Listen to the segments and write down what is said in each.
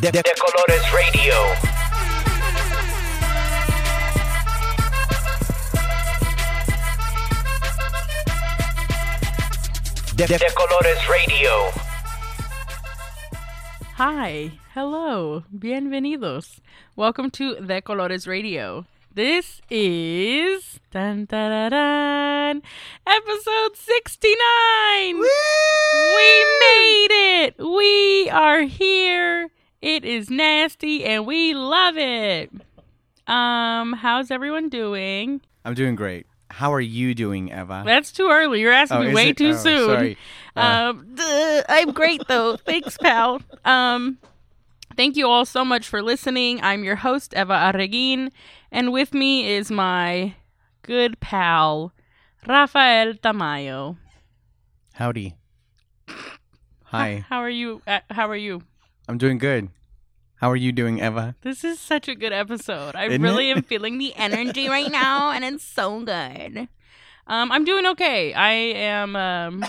De, de Colores Radio. De, de, de Colores Radio. Hi, hello, bienvenidos. Welcome to De Colores Radio. This is dun, dun, dun, dun, episode 69. We made it. We are here. It is nasty and we love it. Um, how's everyone doing? I'm doing great. How are you doing, Eva? That's too early. You're asking Oh, me way it? too Oh, soon. sorry. Uh, um, duh, I'm great though. Thanks, pal. Um, thank you all so much for listening. I'm your host Eva Arreguin, and with me is my good pal Rafael Tamayo. Howdy. Hi. How are you? Uh, how are you? I'm doing good. How are you doing, Eva? This is such a good episode. I Isn't really it? am feeling the energy right now, and it's so good. Um, I'm doing okay. I am um,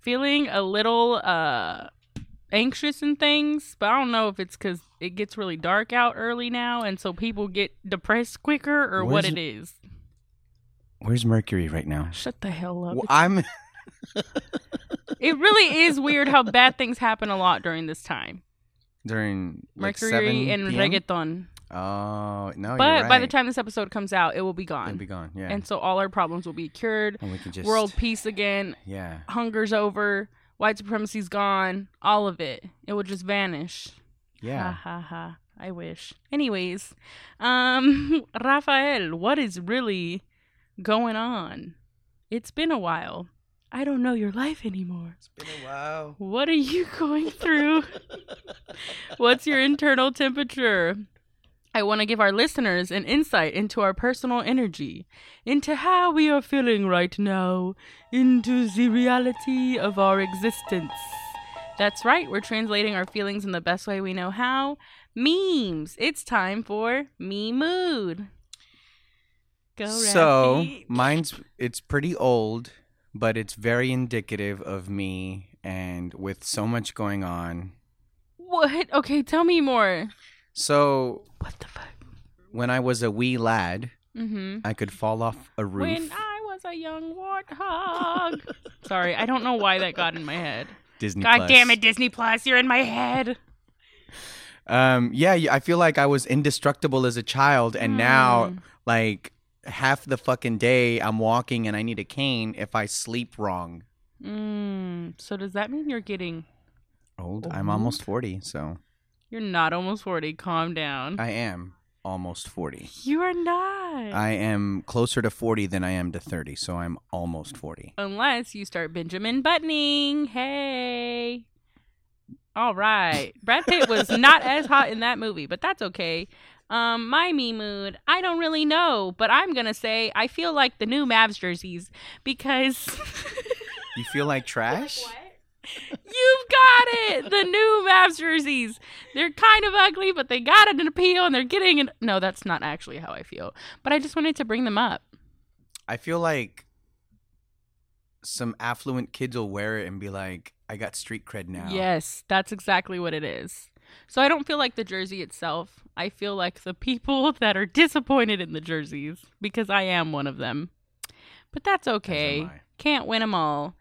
feeling a little uh, anxious and things, but I don't know if it's because it gets really dark out early now, and so people get depressed quicker, or what it is. Where's Mercury right now? Shut the hell up. Well, I'm. It really is weird how bad things happen a lot during this time. During like, Mercury 7 and PM? reggaeton. Oh no! But you're by the time this episode comes out, it will be gone. it'll be gone. Yeah. And so all our problems will be cured. And we can just World peace again. Yeah. Hunger's over. White supremacy's gone. All of it. It will just vanish. Yeah. Ha ha ha. I wish. Anyways, um, Rafael, what is really going on? It's been a while. I don't know your life anymore. It's been a while. What are you going through? What's your internal temperature? I want to give our listeners an insight into our personal energy, into how we are feeling right now, into the reality of our existence. That's right, we're translating our feelings in the best way we know how. Memes. It's time for me mood. Go, So Rafi. mine's it's pretty old, but it's very indicative of me, and with so much going on. what? Okay, tell me more. So What the fuck? when I was a wee lad, Mm-hmm. I could fall off a roof. When I was a young warthog. Sorry, I don't know why that got in my head. Disney. God Plus. damn it, Disney Plus, you're in my head. Um, yeah, I feel like I was indestructible as a child, and now Mm. like half the fucking day I'm walking and I need a cane if I sleep wrong. Mm, so does that mean you're getting Old? I'm almost forty, so you're not almost 40? Calm down. I am almost forty. you are not. I am closer to forty than I am to thirty, so I'm almost forty. Unless you start Benjamin buttoning. Hey. All right. Brad Pitt was not as hot in that movie, but that's okay. Um, my me mood, I don't really know, but I'm gonna say I feel like the new Mavs jerseys because You feel like trash? You've got it. The new Mavs jerseys. They're kind of ugly, but they got an appeal and they're getting an No, that's not actually how I feel. But I just wanted to bring them up. I feel like some affluent kids will wear it and be like, "I got street cred now." Yes, that's exactly what it is. So I don't feel like the jersey itself. I feel like the people that are disappointed in the jerseys because I am one of them. But that's okay. Can't win them all.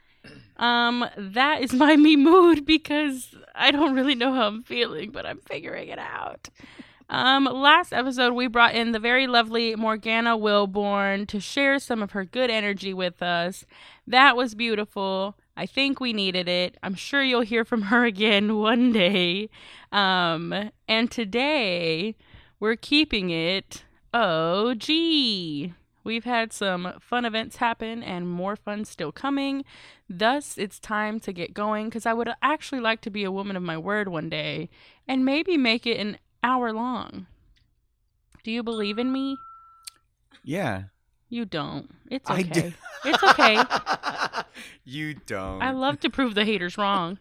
Um, that is my me mood because I don't really know how I'm feeling, but I'm figuring it out. Um, last episode we brought in the very lovely Morgana Wilborn to share some of her good energy with us. That was beautiful. I think we needed it. I'm sure you'll hear from her again one day. Um, and today we're keeping it OG. We've had some fun events happen and more fun still coming. Thus, it's time to get going because I would actually like to be a woman of my word one day and maybe make it an hour long. Do you believe in me? Yeah. You don't. It's I okay. do. It's okay. you don't. I love to prove the haters wrong.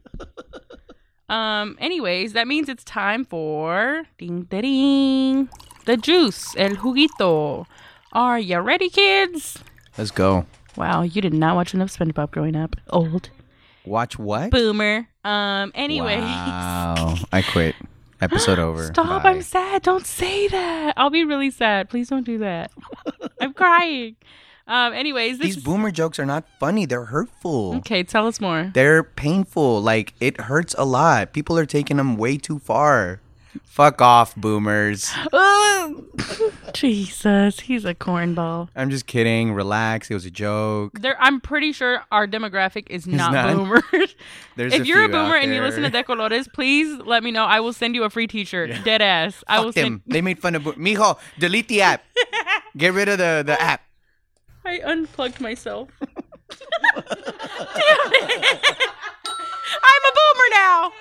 Um, anyways, that means it's time for ding da ding. The juice, el juguito. Are you ready, kids? Let's go. Wow, you did not watch enough SpongeBob growing up. Old Watch what? boomer. Um, anyways, Wow. I quit. Episode over. Stop! Bye. I'm sad. Don't say that. I'll be really sad. Please don't do that. I'm crying. Um. Anyways, this These boomer jokes are not funny. They're hurtful. okay. Tell us more. They're painful. Like it hurts a lot. People are taking them way too far. Fuck off, boomers. Jesus, he's a cornball. I'm just kidding. Relax. It was a joke. There, I'm pretty sure our demographic is not, not. boomers. There's if a you're a boomer and you listen to. Decolores, please let me know. I will send you a free T-shirt. Dead ass. I will Fuck send. them. They made fun of. Bo- Mijo, delete the app. Get rid of the the app. I unplugged myself. I'm a boomer now.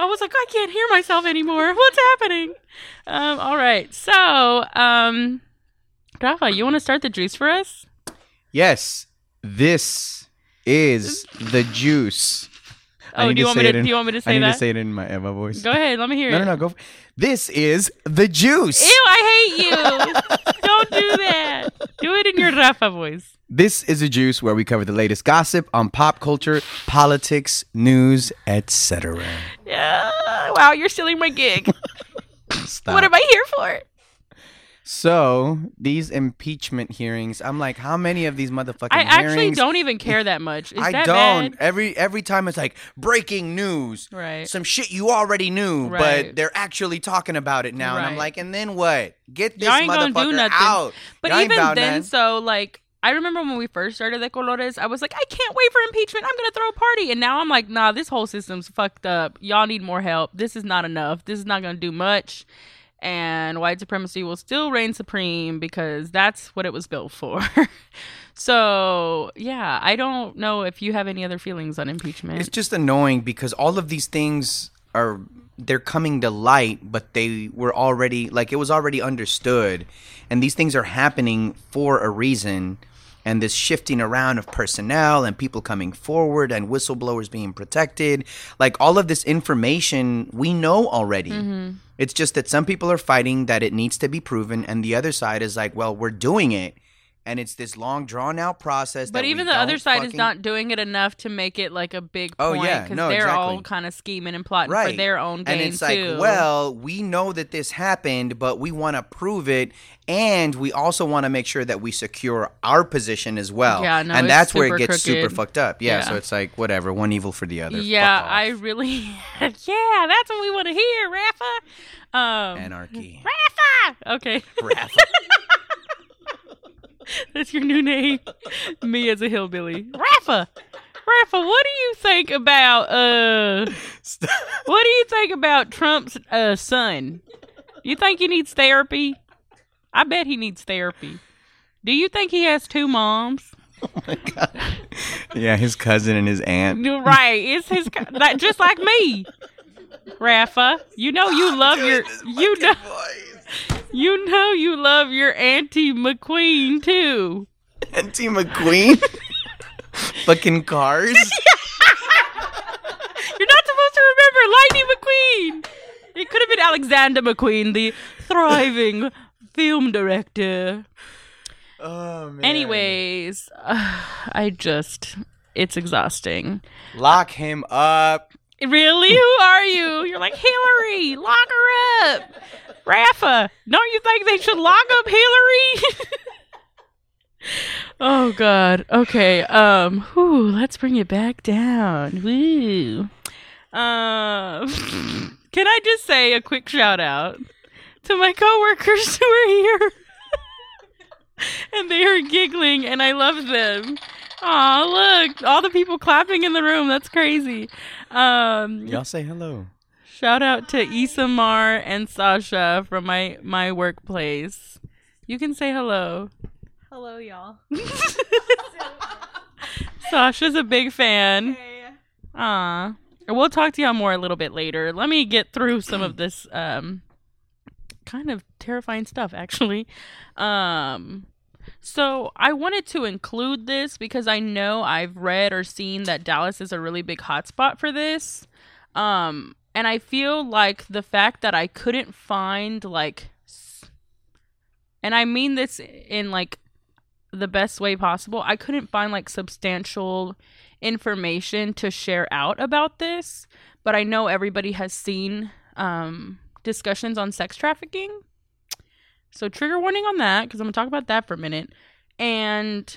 I was like, I can't hear myself anymore. What's happening? Um, all right. So, um, Rafa, you want to start the juice for us? Yes, this is the juice. Oh, do you to want me to? in- Do you want me to say I need that? to say it in my Eva voice. Go ahead. Let me hear No, it. no, no. Go. f- This is the juice. Ew, I hate you. Don't do that. Do it in your Rafa voice. This is a juice where we cover the latest gossip on pop culture, politics, news, etc. Yeah. Wow, you're stealing my gig. Stop. what am I here for? So these impeachment hearings, I'm like, how many of these motherfucking hearings? I actually hearings? don't even care that much. Is I that don't. bad? Every every time it's like breaking news, Right. some shit you already knew, Right. but they're actually talking about it now, and I'm like, and then what? Get this Y'all ain't gonna motherfucker do nothing. out. But Y'all even then, nothing. so like I remember when we first started the Colores, I was like, I can't wait for impeachment. I'm gonna throw a party. And now I'm like, nah, this whole system's fucked up. Y'all need more help. This is not enough. This is not gonna do much. And white supremacy will still reign supreme because that's what it was built for. so yeah, I don't know if you have any other feelings on impeachment. It's just annoying because all of these things are they're coming to light, but they were already like it was already understood, and these things are happening for a reason. And this shifting around of personnel and people coming forward and whistleblowers being protected, like all of this information we know already. Mm-hmm. It's just that some people are fighting that it needs to be proven, and the other side is like, well, we're doing it. And it's this long drawn out process. But even the other side is not doing it enough to make it like a big Oh, point yeah. because No, they're all kind of scheming and plotting for their own gain and it's too. like well we know that this happened but we want to prove it and we also want to make sure that we secure our position as well Yeah, no, and that's where it gets super fucked up yeah, Yeah. so it's like whatever one evil for the other yeah, I really, yeah, that's what we want to hear, Rafa. Um, anarchy Rafa. Okay, Rafa. that's your new name. Me as a hillbilly, Rafa. Rafa, what do you think about uh? What do you think about Trump's uh son? You think he needs therapy? I bet he needs therapy. Do you think he has two moms? Oh my god. yeah his cousin and his aunt right. It's his co- just like me. Rafa, you know you love your you know you know you love your Auntie McQueen too. auntie mcqueen fucking cars You're not supposed to remember Lightning McQueen. It could have been Alexander McQueen, the thriving film director. oh man Anyways, I just it's exhausting. lock him up Really? Who are you? You're like Hillary. Lock her up. Rafa, don't you think they should lock up Hillary? oh God. Okay. Um. Whew, let's bring it back down. Woo. Um. can I just say a quick shout out to my coworkers who are here? and they are giggling, and I love them. Aw, look, all the people clapping in the room. That's crazy. Um, y'all say hello Shout out to Isamar and Sasha from my my workplace. You can say hello. Hello, y'all. Sasha's a big fan. Aw. We'll talk to y'all more a little bit later. Let me get through some of this um kind of terrifying stuff actually. Um so I wanted to include this because I know I've read or seen that Dallas is a really big hotspot for this. Um and I feel like the fact that I couldn't find like and I mean this in like the best way possible. I couldn't find like substantial information to share out about this, but I know everybody has seen um discussions on sex trafficking. So trigger warning on that because I'm gonna talk about that for a minute. And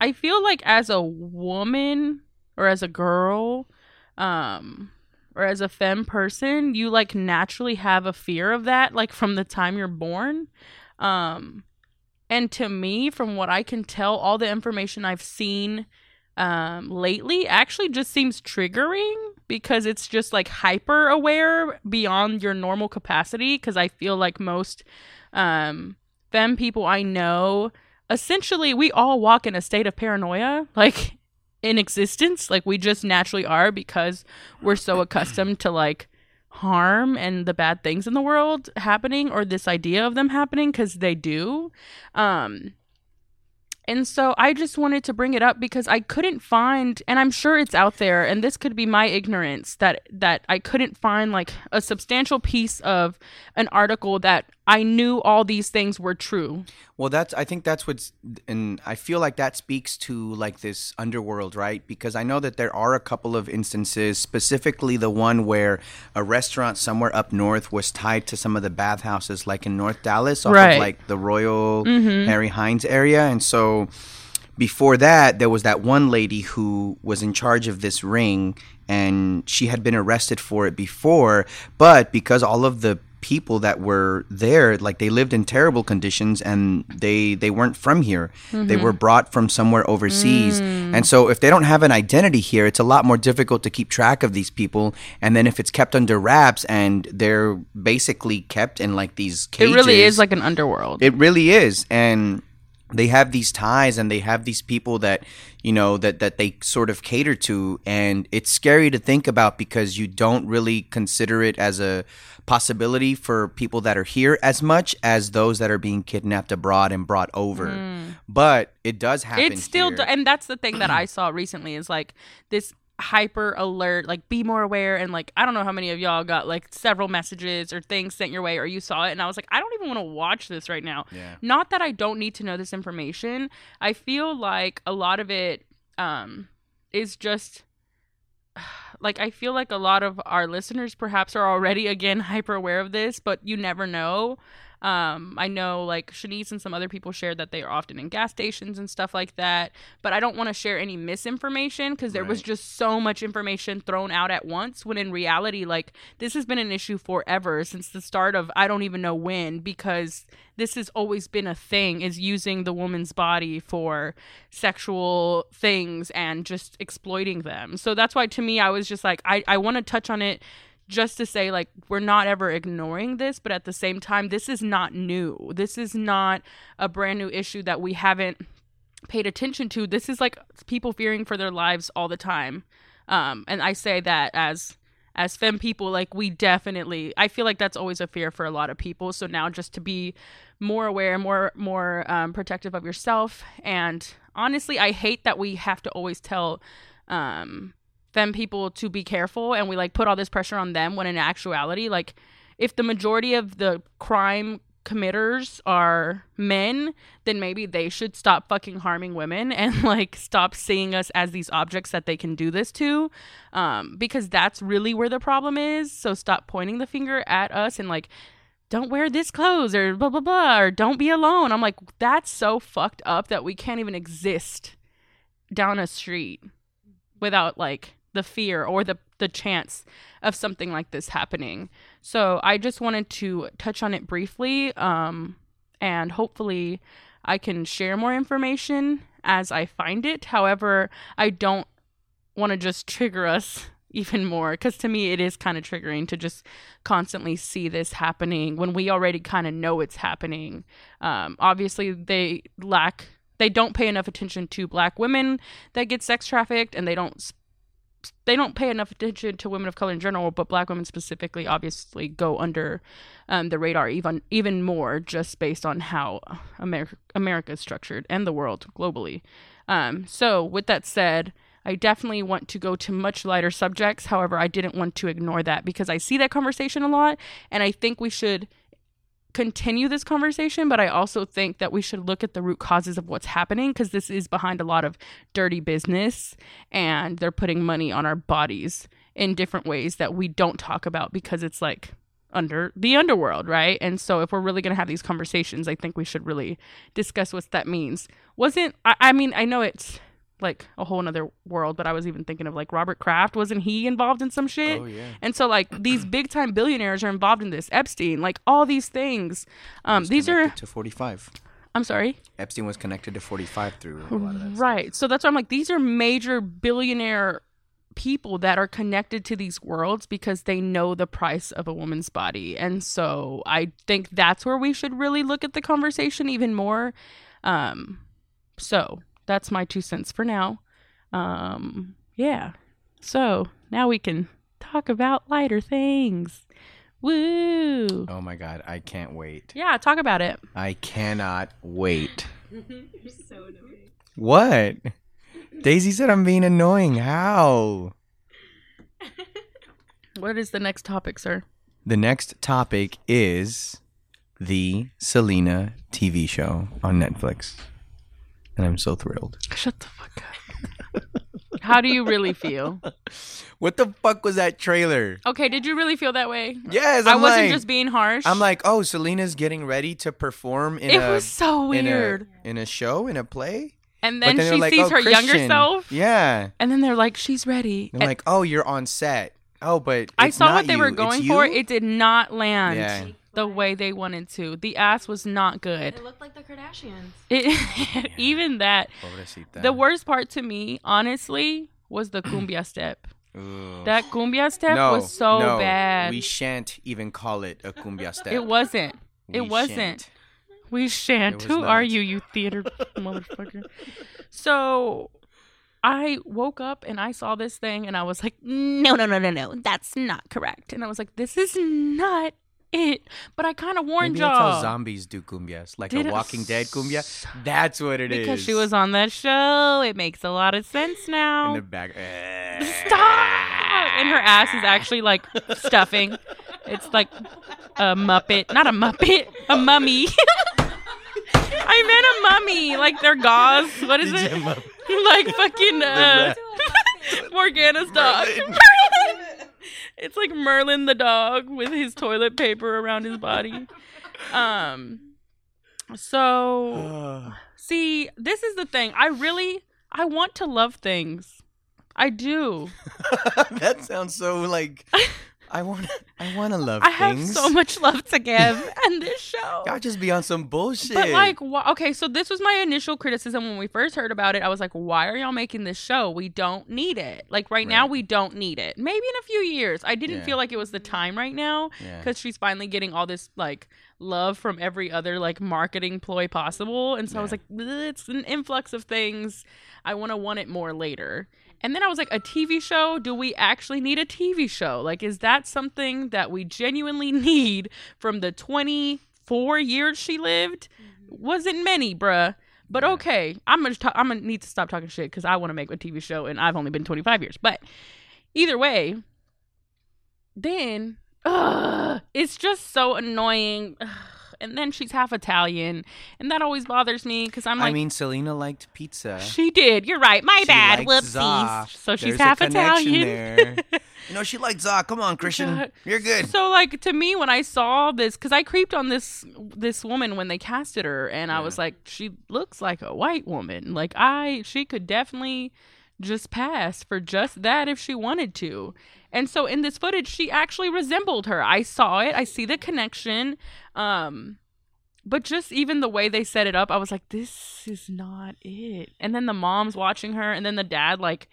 I feel like as a woman or as a girl, um, or as a femme person, you like naturally have a fear of that, like from the time you're born. Um, and to me, from what I can tell, all the information I've seen um, lately actually just seems triggering because it's just like hyper aware beyond your normal capacity. Because I feel like most um, them people I know, essentially, we all walk in a state of paranoia. Like, in existence like we just naturally are because we're so accustomed to like harm and the bad things in the world happening or this idea of them happening cuz they do um and so I just wanted to bring it up because I couldn't find and I'm sure it's out there and this could be my ignorance that that I couldn't find like a substantial piece of an article that I knew all these things were true. Well, that's I think that's what's and I feel like that speaks to like this underworld, right? Because I know that there are a couple of instances, specifically the one where a restaurant somewhere up north was tied to some of the bathhouses like in North Dallas off Right. of like the Royal mm-hmm. Harry Hines area and so before that there was that one lady who was in charge of this ring and she had been arrested for it before but because all of the people that were there like they lived in terrible conditions and they they weren't from here. They mm-hmm. were brought from somewhere overseas. Mm. And so if they don't have an identity here it's a lot more difficult to keep track of these people. And then if it's kept under wraps and they're basically kept in like these cages It really is like an underworld. it really is. And they have these ties and they have these people that you know that that they sort of cater to. And it's scary to think about because you don't really consider it as a possibility for people that are here as much as those that are being kidnapped abroad and brought over. Mm. But it does happen it's still do- and that's the thing that i saw recently is like this hyper alert like be more aware and like i don't know how many of y'all got like several messages or things sent your way or you saw it and i was like i don't even want to watch this right now Yeah. not that i don't need to know this information i feel like a lot of it um is just like I feel like a lot of our listeners perhaps are already again hyper aware of this, but you never know. Um, I know like Shanice and some other people shared that they are often in gas stations and stuff like that, but I don't want to share any misinformation because there was just so much information thrown out at once when in reality, like this has been an issue forever since the start of I don't even know when because this has always been a thing is using the woman's body for sexual things and just exploiting them. So that's why to me I was just like I, I want to touch on it just to say like we're not ever ignoring this, but at the same time this is not new. This is not a brand new issue that we haven't paid attention to. This is like people fearing for their lives all the time. Um and I say that as as fem people like we definitely i feel like that's always a fear for a lot of people so now just to be more aware more more um, protective of yourself and honestly i hate that we have to always tell um femme people to be careful and we like put all this pressure on them when in actuality like if the majority of the crime committers are men then maybe they should stop fucking harming women and like stop seeing us as these objects that they can do this to um because that's really where the problem is. So stop pointing the finger at us and like don't wear this clothes or blah blah blah or don't be alone. I'm like that's so fucked up that we can't even exist down a street without like the fear or the the chance of something like this happening. So I just wanted to touch on it briefly um and hopefully I can share more information as I find it. However, I don't want to just trigger us even more because to me it is kind of triggering to just constantly see this happening when we already kind of know it's happening. Um, obviously, they lack, they don't pay enough attention to black women that get sex trafficked, and they don't. They don't pay enough attention to women of color in general, but black women specifically obviously go under um, the radar even even more just based on how America America is structured and the world globally. Um, so with that said, I definitely want to go to much lighter subjects. However, I didn't want to ignore that because I see that conversation a lot, and I think we should continue this conversation, but I also think that we should look at the root causes of what's happening because this is behind a lot of dirty business and they're putting money on our bodies in different ways that we don't talk about because it's like under the underworld, right? And so if we're really going to have these conversations, I think we should really discuss what that means. Wasn't I, I mean, I know it's like a whole nother world, but I was even thinking of like Robert Kraft. Wasn't he involved in some shit? Oh, yeah. And so like these big time billionaires are involved in this. Epstein, like all these things. Um, these are to 45. I'm sorry. Epstein was connected to 45 through a lot of that. Right. So that's why I'm like, these are major billionaire people that are connected to these worlds because they know the price of a woman's body. And so I think that's where we should really look at the conversation even more. Um, so that's my two cents for now. Um, yeah. So now we can talk about lighter things. Woo. Oh my god, I can't wait. Yeah, talk about it. I cannot wait. You're so annoying. What? Daisy said I'm being annoying. How? What is the next topic, sir? The next topic is the Selena TV show on Netflix. And I'm so thrilled. Shut the fuck up. How do you really feel? What the fuck was that trailer? Okay, did you really feel that way? Yes, I I'm wasn't like, just being harsh. I'm like, oh, Selena's getting ready to perform in it a was so in a- weird. in a show in a play. And But then, they're she like, sees oh, her younger Christian. self, Yeah, and then they're like, "She's ready." they're And like, oh, you're on set. Oh, but I it's saw not what they were you, it's going for. you? It did not land Yeah. The way they wanted to. The ass was not good. It looked like the Kardashians. It, even that. Pobrecita. The worst part to me, honestly, was the cumbia step. Ugh. That cumbia step no, was so no, bad. We shan't even call it a cumbia step. it wasn't. it wasn't. shan't. We shan't. It was Who are you, you theater motherfucker? So I woke up and I saw this thing and I was like, no, no, no, no, no. That's not correct. And I was like, this is not it. But I kind of warned Maybe that's how y'all. zombies do cumbias, like Did a Walking Dead cumbia. That's what it is. because she was on that show. It makes a lot of sense now. in the back. Stop! And her ass is actually like stuffing. It's like a muppet, not a muppet, a mummy. I meant a mummy, like their gauze. What is it? like fucking uh, Morgana's dog. it's like Merlin the dog with his toilet paper around his body. Um. So see, this is the thing. I really, I want to love things. I do. that sounds so like I want I want to love I have so much love to give and this show. Y'all just be on some bullshit. But like, wh- okay, so this was my initial criticism when we first heard about it. I was like, why are y'all making this show? We don't need it. Like right, now, we don't need it. Maybe in a few years. I didn't Yeah. feel like it was the time right now Yeah. because she's finally getting all this like love from every other like marketing ploy possible, and so I was like, it's an influx of things. I want to want it more later. And then I was like, a TV show? Do we actually need a TV show? Like, is that something that we genuinely need from the 24 years she lived? Mm-hmm. Wasn't many, bruh. But okay, I'm gonna ta- I'm gonna need to stop talking shit because I want to make a TV show, and I've only been 25 years. But either way, then ugh, it's just so annoying. Ugh. And then she's half Italian, and that always bothers me because I'm like, I mean, Selena liked pizza. she did. You're right. My She bad. Whoopsies. za. So she's There's half Italian. you know, she liked za. Come on, Christian. God. You're good. So like to me when I saw this cuz I creeped on this this woman when they casted her and I was like she looks like a white woman. Like I she could definitely just pass for just that if she wanted to. And so in this footage she actually resembled her. I saw it. I see the connection. Um but just even the way they set it up, I was like, this is not it. And then the mom's watching her, and then the dad like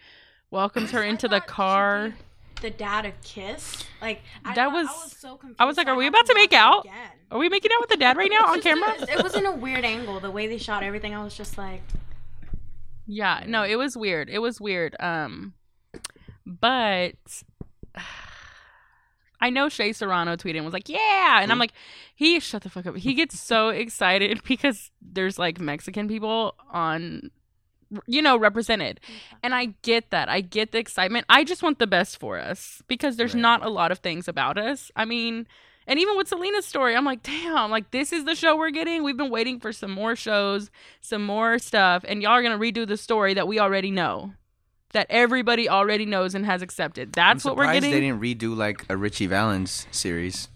welcomes her into the car. The dad a kiss, like I That was- I was so confused. I was like, are we about to make out? again. Are we making out with the dad right now on camera? a- it was in a weird angle. The way they shot everything, I was just like, Yeah, no, it was weird. It was weird. Um, but I know Shea Serrano tweeted and was like, "Yeah," and I'm hmm. like, "He shut the fuck up." He gets so excited because there's like Mexican people on, you know, represented, and I get that. I get the excitement. I just want the best for us because there's Right. not a lot of things about us. I mean. And even with Selena's story, I'm like, damn, like this is the show we're getting. We've been waiting for some more shows, some more stuff, and y'all are gonna redo the story that we already know, that everybody already knows and has accepted. That's what we're getting. They didn't redo like a Ritchie Valens series.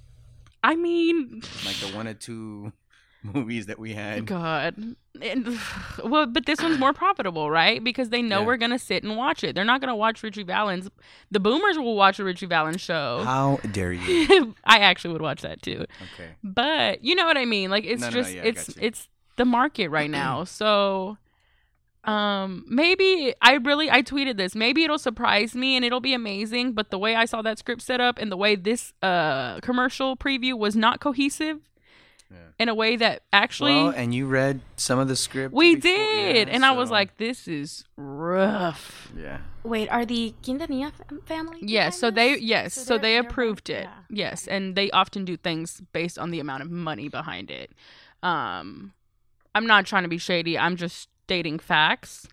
I mean, like the one or two movies that we had. God. And, well, but this one's more profitable, right? Because they know Yeah. we're gonna sit and watch it. They're not gonna watch Ritchie Valens. The boomers will watch a Ritchie Valens show. How dare you? I actually would watch that too. Okay. But you know what I mean? Like it's No, no, no, just yeah, it's it's the market right now. So um maybe I really I tweeted this. Maybe it'll surprise me and it'll be amazing, but the way I saw that script set up and the way this uh commercial preview was not cohesive Yeah. in a way that actually well, and you read some of the script. we before- did. yeah, and I was like this is rough. yeah. Wait, are the Quintanilla family? Yes, so they yes, so, they're- they approved it. yeah. Yes, and they often do things based on the amount of money behind it. Um I'm not trying to be shady. I'm just stating facts.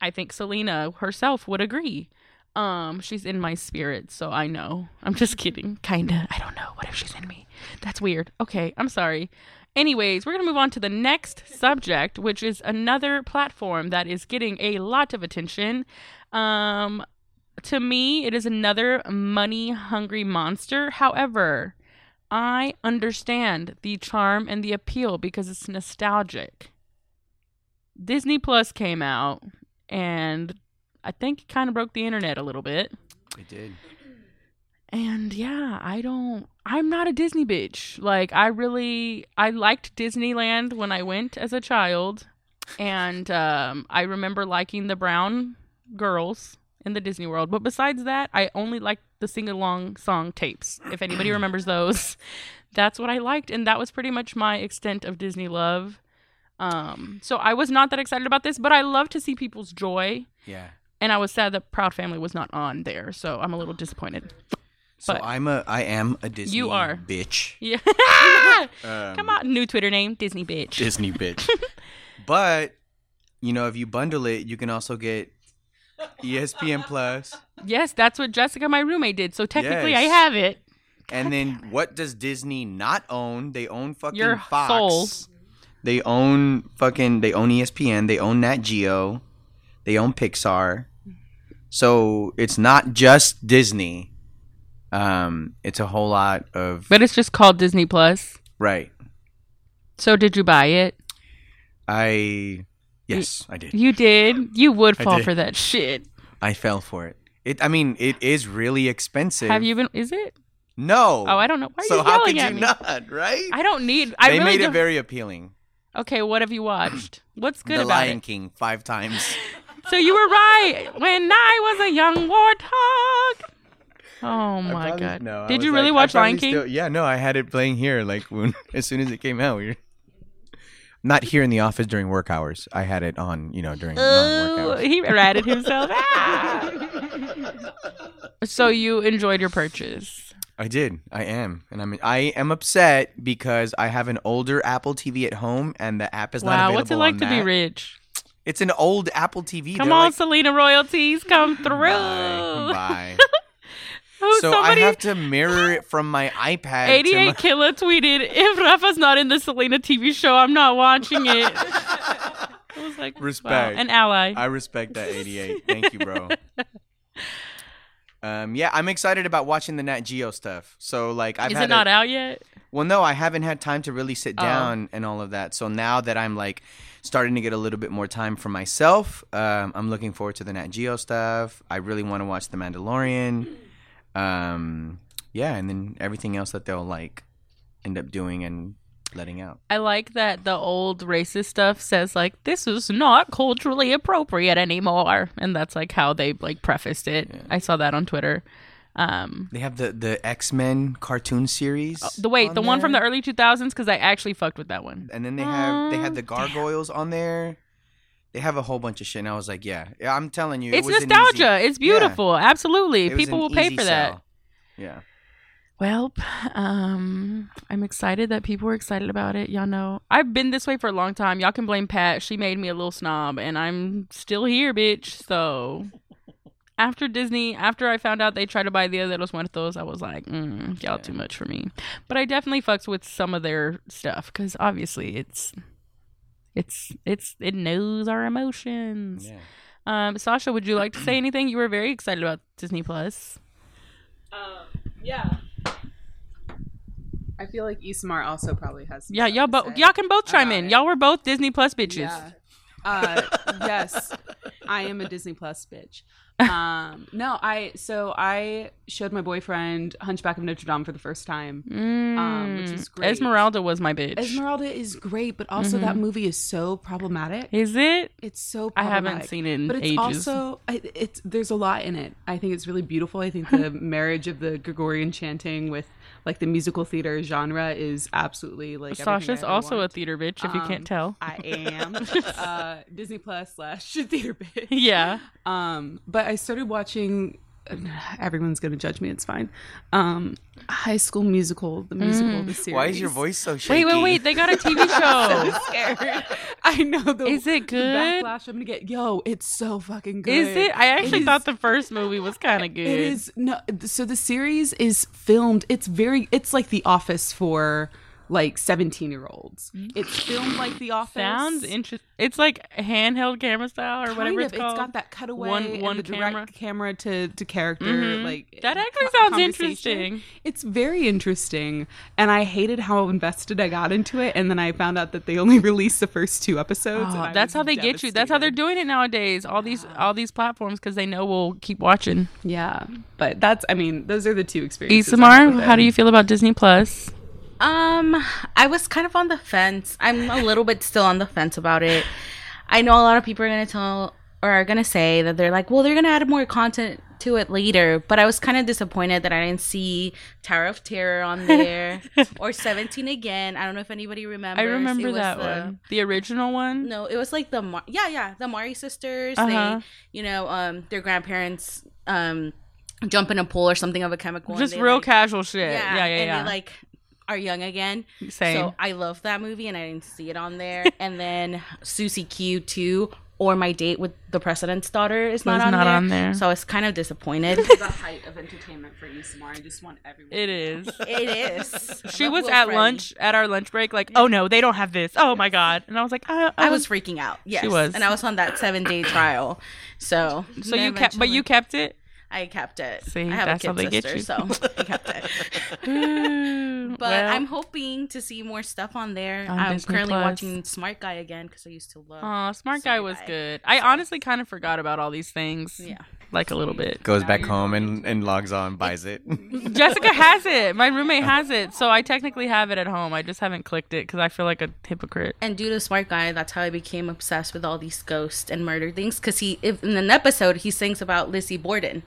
I think Selena herself would agree. Um she's in my spirit, so I know. I'm just kidding. Kinda. I don't know. What if she's in me? That's weird. Okay, I'm sorry. Anyways, we're going to move on to the next subject, which is another platform that is getting a lot of attention. Um to me, it is another money hungry monster. However, I understand the charm and the appeal because it's nostalgic. Disney Plus came out, and I think it kind of broke the internet a little bit. It did. And yeah, I don't. I'm not a Disney bitch. Like, I really. I liked Disneyland when I went as a child. And um, I remember liking the brown girls in the Disney World. But besides that, I only liked the sing along song tapes. If anybody remembers those, that's what I liked. And that was pretty much my extent of Disney love. Um, so I was not that excited about this, but I love to see people's joy. Yeah. And I was sad that Proud Family was not on there. So I'm a little disappointed. So But- I'm a I am a Disney You are. bitch. Yeah. Um, Come on, new Twitter name, Disney bitch. Disney bitch. but you know, if you bundle it, you can also get ESPN Plus. yes, that's what Jessica, my roommate, did. So technically, I have it. And then what does Disney not own? They own fucking Your Fox. soul. They own fucking they own ESPN, they own Nat Geo, they own Pixar. So it's not just Disney. Um it's a whole lot of But it's just called Disney Plus. right. So did you buy it? I yes, I did. You did. You would fall for that shit. I fell for it. It I mean, it is really expensive. Have you been? Is it? No. Oh, I don't know. Why so you how could you me? not, right? I don't need. I they really made it very appealing. Okay, what have you watched? What's good the about Lion it? King five times. So you were right. When I was a young warthog. Oh my probably- god! no, did you like- really I watch Lion King? still- yeah, no, I had it playing here like when as soon as it came out. We were not here in the office during work hours. I had it on, you know, during non-work Oh, hours. he ratted himself. out. so you enjoyed your purchase. I did. I am, and I'm. I am upset because I have an older Apple TV at home, and the app is not Wow, available. what's it like to be rich? It's an old Apple TV. Come They're on, like, Selena royalties, come through. Bye. Bye. Oh, so somebody, I have to mirror it from my iPad. 88 my- Killer tweeted, if Rafa's not in the Selena TV show, I'm not watching it. I was like, Respect. Wow, an ally. I respect that 88. Thank you, bro. Um, yeah, I'm excited about watching the Nat Geo stuff. So like, I've Is it not a- out yet? Well, no, I haven't had time to really sit Oh. down and all of that. So now that I'm like starting to get a little bit more time for myself, um, I'm looking forward to the Nat Geo stuff. I really want to watch The Mandalorian. Um, yeah, and then everything else that they'll like end up doing and letting out. I like that the old racist stuff says like this is not culturally appropriate anymore, and that's like how they like prefaced it. I saw that on Twitter. Um, They have the the X Men cartoon series. the wait, on the one from the early 2000s because I actually fucked with that one. and then they have they had the Um, gargoyles on there. They have a whole bunch of shit, and I was like, yeah, yeah I'm telling you, it It's was nostalgia. easy- it's beautiful. Absolutely, it people will pay for that. Yeah, Well, um, I'm excited that people are excited about it. Y'all know I've been this way for a long time. Y'all can blame Pat. She made me a little snob, and I'm still here, bitch. So after Disney, after I found out they tried to buy Dia de los Muertos, I was like, mm, y'all too much for me. But I definitely fucks with some of their stuff because obviously it's. It's it's it knows our emotions. yeah. Um, Sasha, would you like to say anything? You were very excited about Disney Plus. yeah. I feel like Isamar also probably has. some Yeah, y'all both y'all can both chime in. it. Y'all were both Disney Plus bitches. Yeah. Uh, yes, I am a Disney Plus bitch. Um, no, I so I showed my boyfriend Hunchback of Notre Dame for the first time. Um, which is Mm. great. Esmeralda was my bitch. Esmeralda is great, but also that movie is so problematic. Is it? It's so I haven't seen it in but it's ages. also I- it's there's a lot in it. I think it's really beautiful. I think the marriage of the Gregorian chanting with like the musical theater genre is absolutely like Sasha's also a theater bitch, if you Um, can't tell. I am uh, Disney Plus slash theater bitch. yeah. Um, but I started watching. Everyone's gonna judge me. It's fine. Um, High School Musical, the musical, the series. Why is your voice so Wait, shaky? wait, wait. wait! They got a TV show. scared? I know. The, Is it the good? backlash I'm gonna get. Yo, it's so fucking good. Is it? I actually is- thought the first movie was kind of good. It is no. So the series is filmed. It's very. It's like The Office for like 17 year olds. It's filmed like The Office. Sounds interesting. It's like handheld camera style or Kind whatever of. it's called. It's got that cutaway, One- and one the direct camera. camera to to character. Mhm. Like That actually sounds interesting. It's very interesting, and I hated how invested I got into it. And then I found out that they only released the first two episodes. Oh, that's how they get you. That's how they're doing it nowadays. All these all these platforms because they know we'll keep watching. Yeah, but that's. I mean, those are the two experiences. Isamar, how do you feel about Disney Plus? Um, I was kind of on the fence. I'm a little bit still on the fence about it. I know a lot of people are gonna tell or are gonna say that they're like, well, they're gonna add more content to it later. But I was kind of disappointed that I didn't see Tower of Terror on there or Seventeen again. I don't know if anybody remembers. I remember that the- one, the original one. No, it was like the Mar- yeah, yeah, the Mowry sisters. Uh-huh. They, you know, um, their grandparents um jump in a pool or something of a chemical. Just they, real like, casual shit. yeah, Yeah, yeah, and yeah. they like are young again. Same. So I love that movie, and I didn't see it on there. and then Susie Q too, or my date with the president's daughter is not, on, not there. on there. So I was kind of disappointed. the height of entertainment for Isamar. I just want everyone. it is. it is. She was at Friend. lunch at our lunch break, like, "Oh no, they don't have this. Oh my god!" And I was like, "I, I was freaking out. Yes, was. and I was on that seven day trial. So So you kept, but you kept it. I kept it. See, I have that's a how kid they get sister, you. so I kept it. But well, I'm hoping to see more stuff on there. On I'm Disney currently Plus. watching Smart Guy again because I used to love. Aw, smart guy was guy. good. I honestly kind of forgot about all these things. Yeah. like a little bit. Goes back home and, and logs on, buys it. Jessica has it. My roommate has it, so I technically have it at home. I just haven't clicked it because I feel like a hypocrite. And due to Smart Guy, that's how I became obsessed with all these ghost and murder things. Because he, if, in an episode, he sings about Lizzie Borden,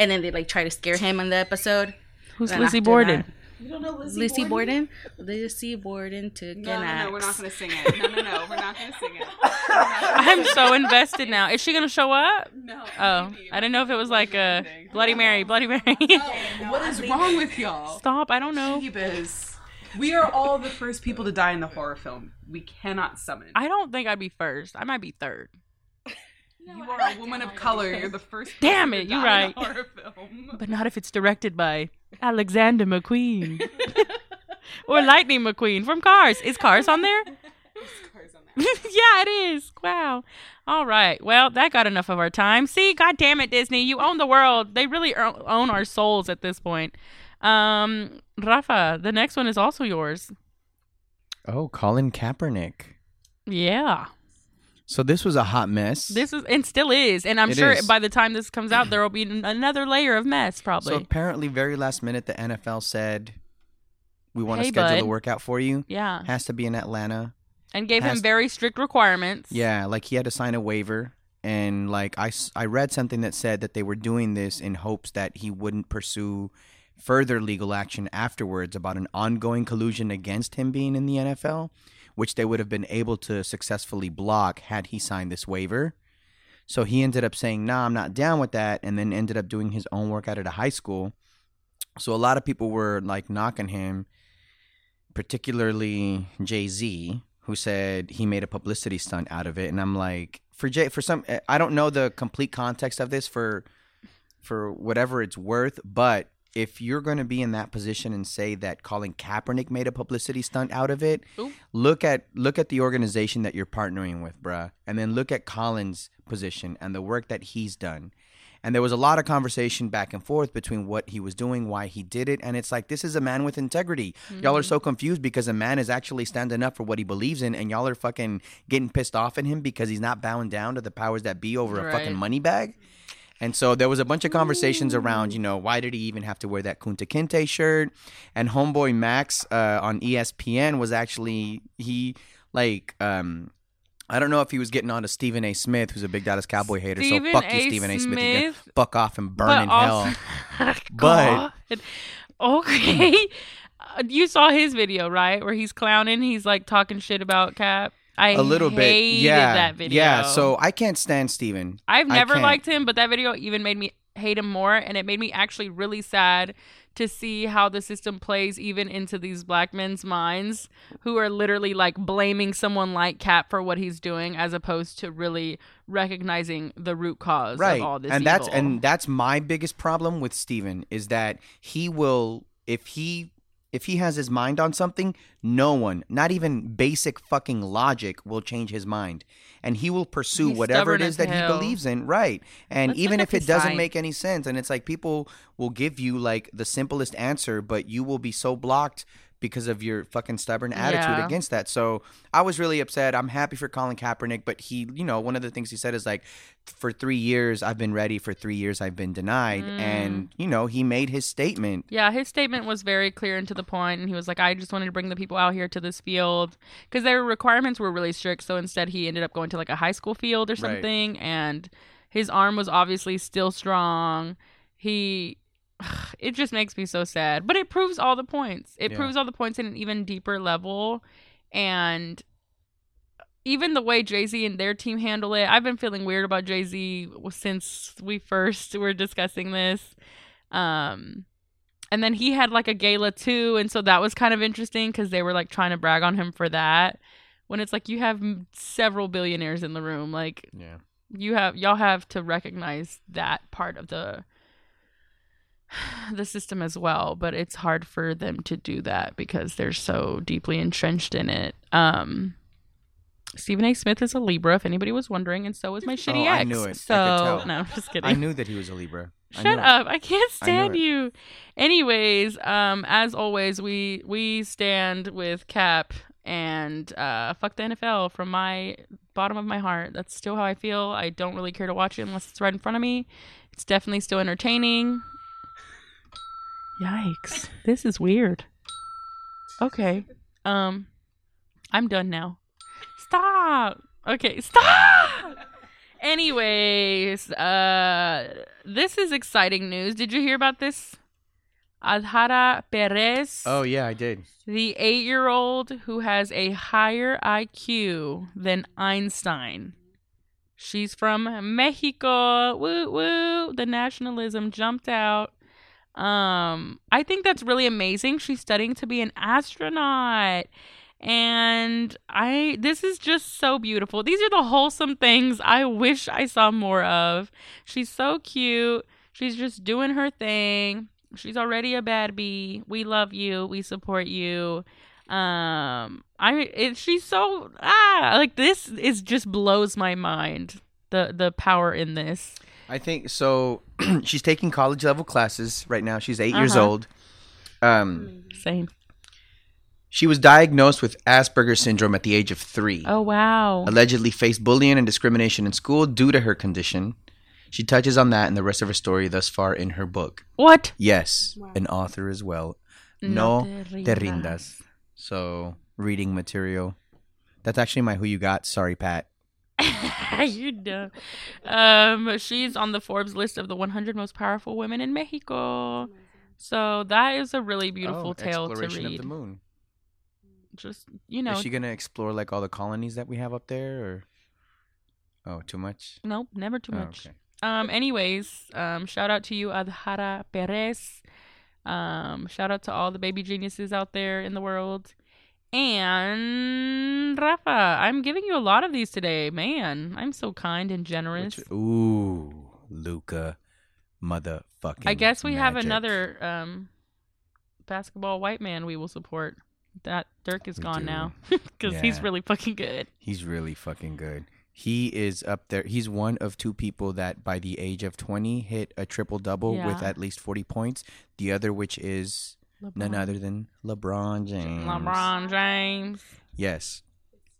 and then they like try to scare him in the episode. Who's And Lizzie after Borden? that- You don't know Lizzie, Lizzie Borden? Lizzie Borden took No, an no, axe. no, we're not gonna sing it. No, no, no, we're not gonna sing it. I'm so invested now. Is she gonna show up? No. Oh, maybe. I didn't know if it was like a Bloody Mary, Bloody Mary. What is wrong with y'all? Stop! I don't know. Jeebus. We are all the first people to die in the horror film. We cannot summon. I don't think I'd be first. I might be third. You are a woman of color. You're the first. Damn person it, to you're die in a right. horror film. But not if it's directed by Alexander McQueen or Lightning McQueen from Cars. Is Cars on there? yeah, it is. Wow. All right. Well, that got enough of our time. See, God damn it, Disney, you own the world. They really own our souls at this point. Um, Rafa, the next one is also yours. oh, Colin Kaepernick. Yeah. So this was a hot mess. This is and still is, and I'm It sure is. by the time this comes out, there will be n- another layer of mess. Probably. So apparently, very last minute, the NFL said, "We want to Hey, schedule bud. a workout for you. yeah, Has to be in Atlanta. and gave him has- very strict requirements. Yeah, like he had to sign a waiver, and like I, s- I read something that said that they were doing this in hopes that he wouldn't pursue further legal action afterwards about an ongoing collusion against him being in the NFL, which they would have been able to successfully block had he signed this waiver. So he ended up saying, "Nah, I'm not down with that," and then ended up doing his own workout at a high school. So a lot of people were like knocking him, particularly Jay Z, who said he made a publicity stunt out of it. And I'm like, for Jay, for some, I don't know the complete context of this for, for whatever it's worth, but if you're going to be in that position and say that Colin Kaepernick made a publicity stunt out of it, Ooh. look at look at the organization that you're partnering with, bruh, and then look at Colin's position and the work that he's done. And there was a lot of conversation back and forth between what he was doing, why he did it, and it's like this is a man with integrity. Y'all are so mm-hmm. confused because a man is actually standing up for what he believes in, and y'all are fucking getting pissed off at him because he's not bowing down to the powers that be over a Right. fucking money bag. And so there was a bunch of conversations around, you know, why did he even have to wear that Kunta Kinte shirt? And homeboy Max uh, on ESPN was actually he like um I don't know if he was getting on to Stephen A. Smith, who's a big Dallas Cowboy hater. Stephen so fuck you, A. Stephen A. Smith. Smith, fuck off and burn but in also- hell. But- okay, Uh, you saw his video right where he's clowning. He's like talking shit about Cap. I A little bit, yeah, that video. yeah. So I can't stand Stephen. I've never liked him, but that video even made me hate him more, and it made me actually really sad to see how the system plays even into these black men's minds who are literally like blaming someone like Cap for what he's doing as opposed to really recognizing the root cause right of all this and that's and that's my biggest problem with steven is that he will if he if he has his mind on something no one not even basic fucking logic will change his mind. And he will pursue He's whatever it is stubborn is as that he believes in. Right. And Let's even if it doesn't make any sense and it's like people will give you like the simplest answer but you will be so blocked because of your fucking stubborn attitude Yeah. against that. So I was really upset. I'm happy for Colin Kaepernick, but he, you know, one of the things he said is like, for three years I've been ready, for three years I've been denied, Mm. and you know he made his statement. Yeah, his statement was very clear and to the point, and he was like, "I just wanted to bring the people out here to this field because their requirements were really strict." So instead, he ended up going to like a high school field or Right. something, and his arm was obviously still strong. He, it just makes me so sad, but it proves all the points. It Yeah. proves all the points in an even deeper level, and even the way Jay Z and their team handle it, I've been feeling weird about Jay Z since we first were discussing this. Um, and then he had like a gala too, and so that was kind of interesting because they were like trying to brag on him for that. When it's like you have several billionaires in the room, like Yeah. you have y'all have to recognize that part of the the system as well but it's hard for them to do that because they're so deeply entrenched in it um Stephen A. Smith is a Libra, if anybody was wondering, and so is my shitty Oh, I ex. knew it. So tell. no, I'm just kidding. I knew that he was a Libra. I Shut it. up! I can't stand it. you. Anyways, um, as always, we we stand with Cap and uh, fuck the NFL from my bottom of my heart. That's still how I feel. I don't really care to watch it unless it's right in front of me. It's definitely still entertaining. Yikes! This is weird. Okay, um, I'm done now. Stop. Okay, stop. Anyways, uh, this is exciting news. Did you hear about this? Adhara Perez, Oh yeah, I did. the eight-year-old who has a higher IQ than Einstein. She's from Mexico. Woo woo! The nationalism jumped out. Um, I think that's really amazing. She's studying to be an astronaut. And I this is just so beautiful. These are the wholesome things I wish I saw more of. She's so cute. She's just doing her thing. She's already a bad bee. We love you. We support you. Um I it, she's so ah like this is just blows my mind. The the power in this. I think so. she's taking college level classes right now. She's 8 years Uh-huh. old. Um, Same. she was diagnosed with Asperger's syndrome at the age of three. Oh wow. allegedly faced bullying and discrimination in school due to her condition. She touches on that and the rest of her story thus far in her book. What? Yes, an author as well. No, te te rindas. So, reading material. That's actually my Who You Got. Sorry, Pat. you dumb. Um, she's on the Forbes list of the 100 most powerful women in Mexico. So that is a really beautiful Oh, tale to read. Exploration of the moon. Just you know, Is she going to explore like all the colonies that we have up there or Oh, too much? nope, never too Oh, much. okay. Um, anyways, um, shout out to you, Adhara Perez. Um, shout out to all the baby geniuses out there in the world. And Rafa, I'm giving you a lot of these today. Man, I'm so kind and generous. Which- ooh, Luka motherfucking I guess we have another um, basketball white man we will support. That Dirk is We gone do. now because he's really fucking good. He's really fucking good. He is up there. He's one of two people that by the age of 20 hit a triple double with at least 40 points. The other, which is none other than LeBron James. LeBron James. Yes.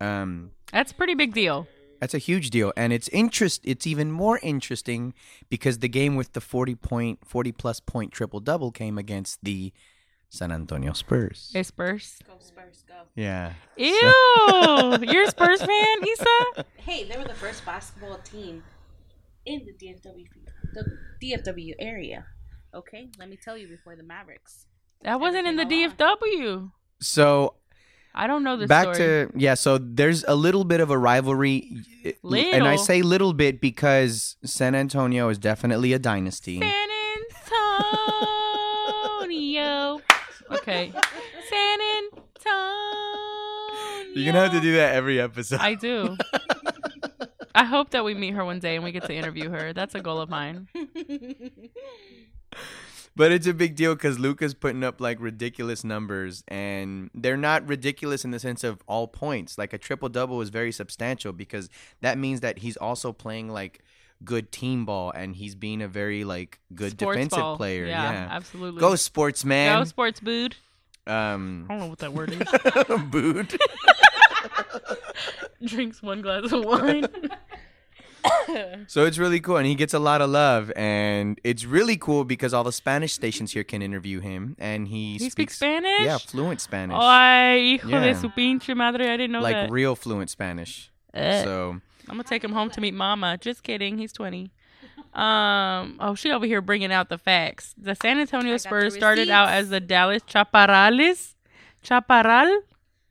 Um, That's a pretty big deal. that's a huge deal, and it's interest. It's even more interesting because the game with the 40 point, 40 plus point triple double came against the San Antonio Spurs. Hey, Spurs. Go Spurs, go. Yeah. Ew. You're a Spurs fan, Issa? Hey, they were the first basketball team in the DFW the DFW area. Okay, let me tell you before the Mavericks. That wasn't in the DFW. So I don't know this back story. to yeah so there's a little bit of a rivalry and i say little bit because san antonio is definitely a dynasty San Antonio. Okay. San Antonio. you're gonna have to do that every episode I do. I hope that we meet her one day and we get to interview her. That's a goal of mine. but it's a big deal because luka's putting up like ridiculous numbers and they're not ridiculous in the sense of all points like a triple double is very substantial because that means that he's also playing like good team ball and he's being a very like good Sports defensive ball. player Yeah, yeah, absolutely. go sportsman Go sports booed. um I don't know what that word is. booed Drinks one glass of wine. So it's really cool, and he gets a lot of love, and it's really cool because all the Spanish stations here can interview him, and he, He speaks Spanish? Yeah, fluent Spanish, Ay, hijo Yeah. de su pinche madre. I didn't know like that. real fluent Spanish. Eh. So I'm gonna take him home to meet Mama. Just kidding. He's 20. Um. Oh, she over here bringing out the facts. The San Antonio Spurs started out as the Dallas Chaparrales, Chaparral,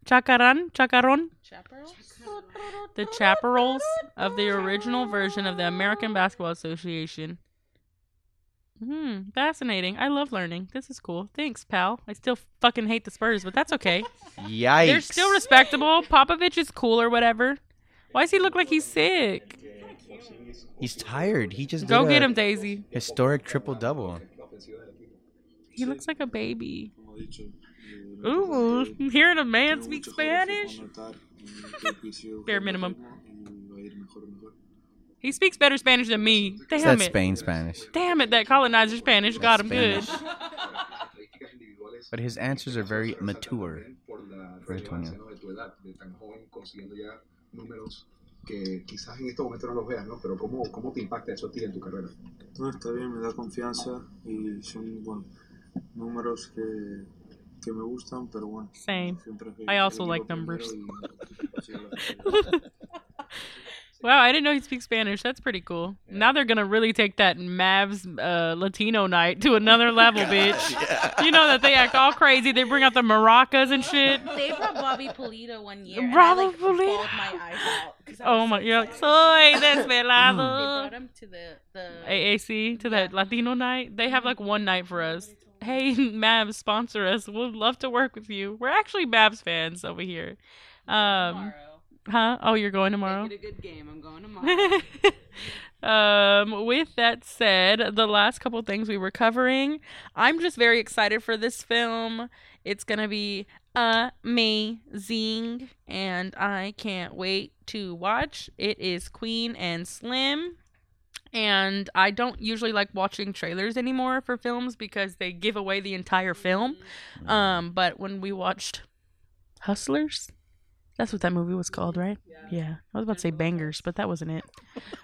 Chacaran, Chacaron, Chaparral? The Chaparrals of the original version of the American Basketball Association. Hmm. Fascinating. I love learning. This is cool. Thanks, pal. I still fucking hate the Spurs, but that's okay. yikes! They're still respectable. Popovich is cool or whatever. Why does he look like he's sick? He's tired. He just Go get him, Daisy. Historic triple double. He looks like a baby. Ooh, hearing a man speak Spanish? Bare minimum. He speaks better Spanish than me. Damn That's it. Spain Spanish, Damn it, that colonizer Spanish got him good. But his answers are very mature. For Antonio. de tu edad, de tan joven, consiguiendo ya números que quizás en este momento no los veas, ¿no? Pero ¿cómo, cómo te impacta eso a ti en tu carrera? No, está bien, me da confianza y son bueno, números que, que me gustan, pero bueno. Same. I also like numbers. primero y consigo las victorias. Wow, I didn't know he speaks Spanish. That's pretty cool. Now they're gonna really take that Mavs uh, Latino night to another level, bitch. You know that they act all crazy. They bring out the maracas and shit. They brought Bobby Pulido one year. Bobby I, like, Pulido. my eyes out. 'cause Oh my, so you're like, excited. soy They desvelado. brought him to the the. AAC to that Latino night. They have like one night for us. Hey, Mavs, sponsor us. We'd love to work with you. We're actually Mavs fans over here. Um, huh? Oh, you're going tomorrow? Make it a good game. I'm going tomorrow. um, with that said, the last couple things we were covering, I'm just very excited for this film. It's gonna be amazing, and I can't wait to watch. It is Queen and Slim. And I don't usually like watching trailers anymore for films because they give away the entire film. Um, but when we watched Hustlers, that's what that movie was called, right? Yeah. I was about to say Bangers, but that wasn't it.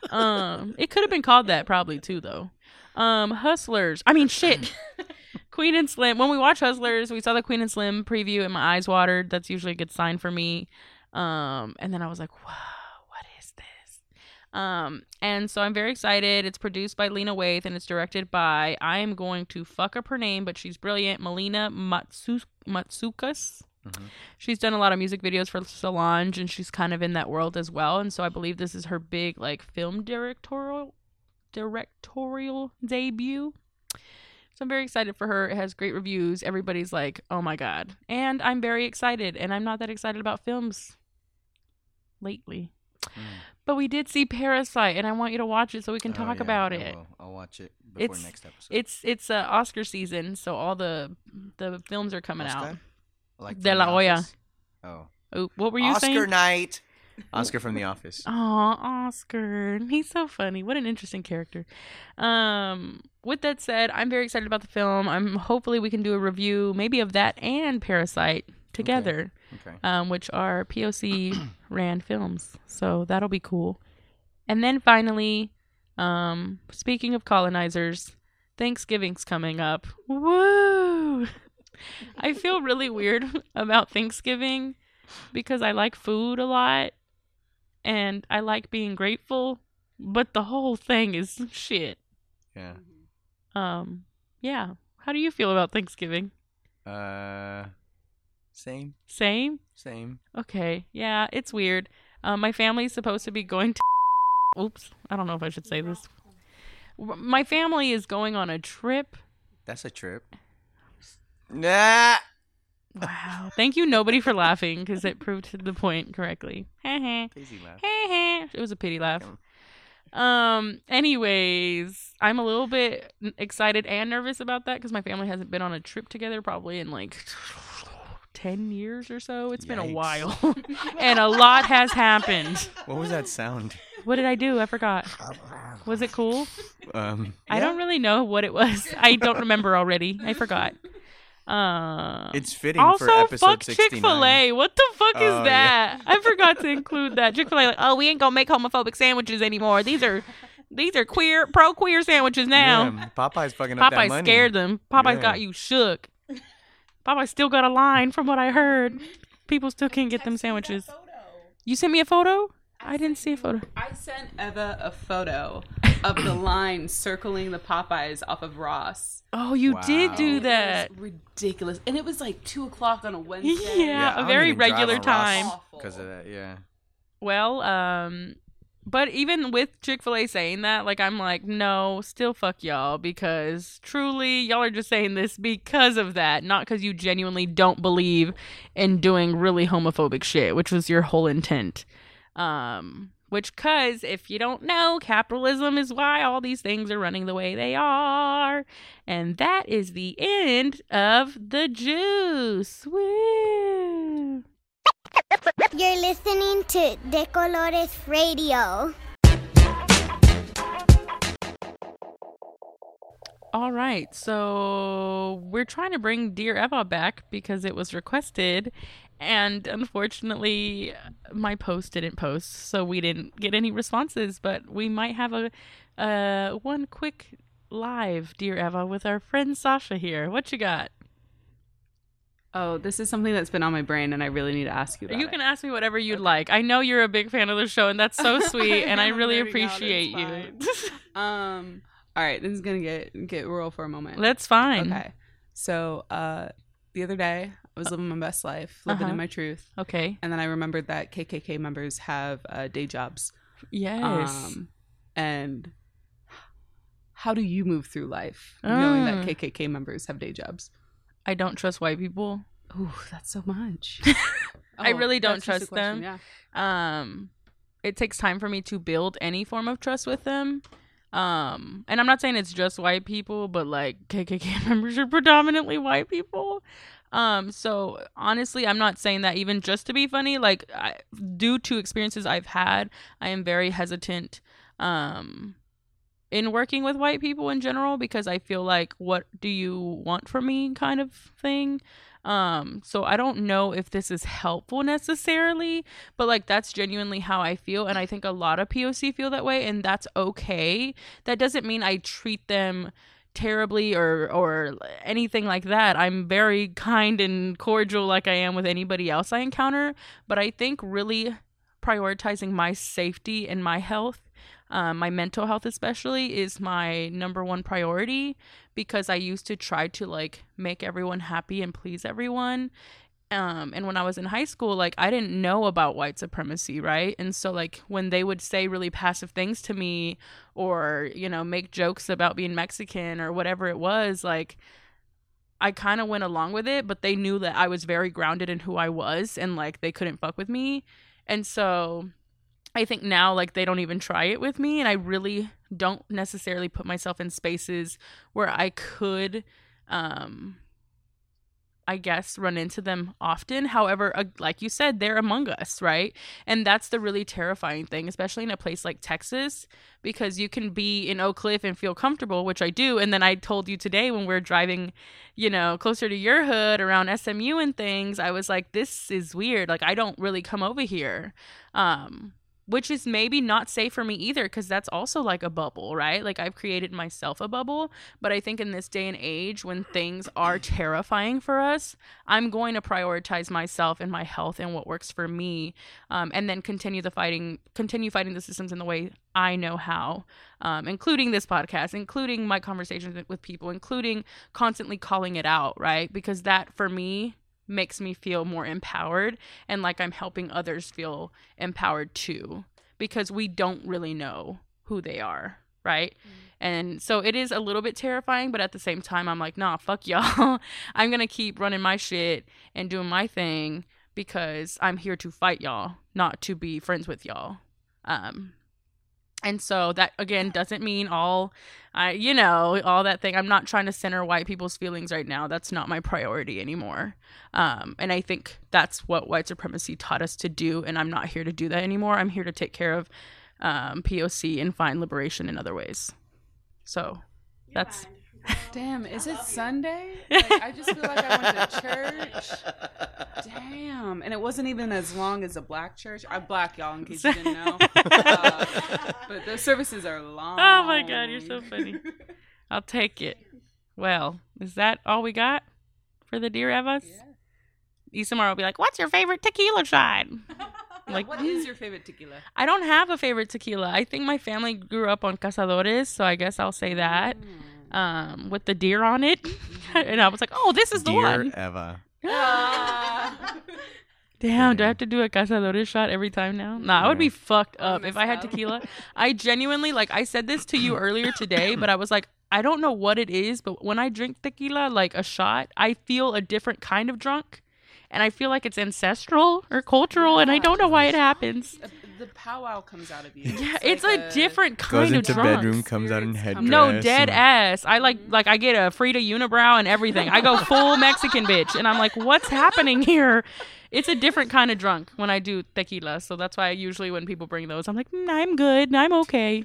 Um, it could have been called that probably too, though. Um, Hustlers. I mean, shit. Queen and Slim. When we watch Hustlers, we saw the Queen and Slim preview, and my eyes watered. That's usually a good sign for me. Um, and then I was like, wow, what is this? Um, and so I'm very excited. It's produced by Lena Waithe and it's directed by I am going to fuck up her name, but she's brilliant. Melina Matsu- Matsoukas. She's done a lot of music videos for Solange, and she's kind of in that world as well. And so I believe this is her big like film directorial directorial debut. So I'm very excited for her. It has great reviews. Everybody's like, "Oh my god!" And I'm very excited. And I'm not that excited about films lately. But we did see Parasite, and I want you to watch it so we can Oh, talk yeah, about I it. will. I'll watch it before It's next episode. it's it's uh, Oscar season, so all the the films are coming out. Oscar? Like De La Hoya. Oh, Oh, what were you Oscar saying? night. Oscar from The Office. Oh, Oscar. He's so funny. What an interesting character. Um, with that said, I'm very excited about the film. I'm hopefully we can do a review maybe of that and Parasite together, Okay. um, which are POC ran films. So that'll be cool. And then finally, um, speaking of colonizers, Thanksgiving's coming up. Woo! I feel really weird about Thanksgiving because I like food a lot and I like being grateful, but the whole thing is shit. Yeah. Um, yeah. How do you feel about Thanksgiving? Uh, same. Same? Same. Okay. Yeah, it's weird. Um, my family's supposed to be going to. Oops. I don't know if I should say this. My family is going on a trip. That's a trip. Nah. Wow. Thank you, nobody, for laughing because it proved the point correctly. Easy laugh. heh. it was a pity laugh. Um. Anyways, I'm a little bit excited and nervous about that because my family hasn't been on a trip together probably in like ten years or so. It's been a Yikes. while, and a lot has happened. What was that sound? What did I do? I forgot. Was it cool? Um, I don't really know what it was. I don't remember already. I forgot. Uh, It's fitting also, for episode fuck 69. Chick Fil A. What the fuck is Oh, that? I forgot to include that. Chick Fil A, like, oh, we ain't gonna make homophobic sandwiches anymore. These are these are queer, pro queer sandwiches now. Yeah, Popeye's fucking up that Popeye money. scared them. Popeye Yeah. got you shook. Popeye still got a line, from what I heard. People still can't get them sandwiches. You sent me a photo? I didn't see a photo. I sent Eva a photo of the line circling the Popeyes off of Ross. Oh, you did Wow. do It that. was ridiculous, and it was like two o'clock on a Wednesday. Yeah, a very regular time. because of that. Yeah. Well, um, but even with Chick Fil A saying that, like, I'm like, no, still fuck y'all because truly, y'all are just saying this because of that, not because you genuinely don't believe in doing really homophobic shit, which was your whole intent. Um, which, cause if you don't know, capitalism is why all these things are running the way they are, and that is the end of the juice. Woo! You're listening to De Colores Radio. All right, so we're trying to bring Dear Eva back because it was requested, and unfortunately, my post didn't post, so we didn't get any responses. But we might have a uh, one quick live Dear Eva with our friend Sasha here. What you got? Oh, this is something that's been on my brain, and I really need to ask you about you it. can ask me whatever you'd like. I know you're a big fan of the show, and that's so sweet, and I really out, appreciate you. Um. All right, this is gonna get get real for a moment. that's fine. Okay. So, uh, the other day I was living my best life, living Uh-huh. in my truth, Okay. and then I remembered that KKK members have uh, day jobs. Yes. Um, and how do you move through life knowing that. KKK members have day jobs? I don't trust white people. Ooh, that's so much. I Oh, really don't that's just a trust them. Yeah. um it takes time for me to build any form of trust with them um and i'm not saying it's just white people but like kkk members are predominantly white people um so honestly i'm not saying that even just to be funny like I, due to experiences i've had i am very hesitant um in working with white people in general because i feel like what do you want from me kind of thing um so i don't know if this is helpful necessarily but like that's genuinely how I feel and I think a lot of POC feel that way and that's okay. That doesn't mean I treat them terribly or or anything like that. I'm very kind and cordial like I am with anybody else I encounter, but I think really prioritizing my safety and my health um, my mental health especially is my number one priority because I used to try to like make everyone happy and please everyone. Um and when i was in high school like i didn't know about white supremacy right? And so like when they would say really passive things to me or you know make jokes about being mexican or whatever it was like i kind of went along with it but they knew that i was very grounded in who i was and like they couldn't fuck with me. And so i think now like they don't even try it with me and i really don't necessarily put myself in spaces where i could um I guess, run into them often. However, uh, like you said, they're among us, right? And that's the really terrifying thing, especially in a place like Texas, because you can be in Oak Cliff and feel comfortable, which I do. And then I told you today when we are driving, you know, closer to your hood around SMU and things, I was like, this is weird. Like, I don't really come over here. Um, which is maybe not safe for me either because that's also like a bubble right? Like i've created myself a bubble but i think in this day and age when things are terrifying for us i'm going to prioritize myself and my health and what works for me um, and then continue the fighting continue fighting the systems in the way i know how um, including this podcast including my conversations with people including constantly calling it out right? Because that for me makes me feel more empowered and like I'm helping others feel empowered too because we don't really know who they are, right? Mm. And so it is a little bit terrifying, but at the same time I'm like, "Nah, fuck y'all. I'm going to keep running my shit and doing my thing because I'm here to fight y'all, not to be friends with y'all." Um and so that again doesn't mean all I you know, all that thing. I'm not trying to center white people's feelings right now. That's not my priority anymore. Um, and I think that's what white supremacy taught us to do. And I'm not here to do that anymore. I'm here to take care of um, POC and find liberation in other ways. So that's Damn, is it Sunday? Like, I just feel like I went to church. Damn, and it wasn't even as long as a black church. I'm black, y'all, in case you didn't know. Uh, but the services are long. Oh my god, you're so funny. I'll take it. Well, is that all we got for the dear Evas? Yeah. Isamar will be like, "What's your favorite tequila shot?" like, what is your favorite tequila? I don't have a favorite tequila. I think my family grew up on cazadores, so I guess I'll say that. Mm um, with the deer on it, and I was like, "Oh, this is the Dear one." Eva. Damn, do I have to do a cazadores shot every time now? Nah, I would be fucked up if I had tequila. I genuinely like I said this to you earlier today, but I was like, I don't know what it is, but when I drink tequila, like a shot, I feel a different kind of drunk. And I feel like it's ancestral or cultural, and I don't know why it happens the powwow comes out of you. Yeah, it's, it's like a, a, different kind goes of into bedroom, comes out in headdress. No, dead ass. I like like I get a Frida unibrow and everything. I go full Mexican bitch, and I'm like, what's happening here? It's a different kind of drunk when I do tequila, so that's why I usually when people bring those, I'm like, mm, I'm good, I'm okay.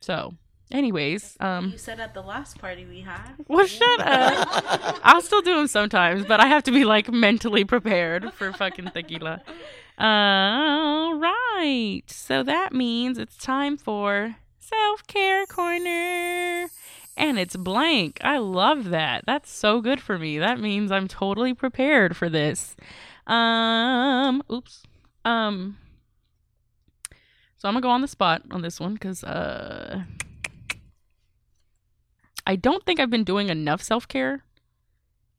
So Anyways, um, you said at the last party we had. Well, shut up. I'll still do them sometimes, but I have to be like mentally prepared for fucking tequila. All right. So that means it's time for self care corner. And it's blank. I love that. That's so good for me. That means I'm totally prepared for this. Um, oops. Um, so I'm gonna go on the spot on this one because uh, I don't think I've been doing enough self care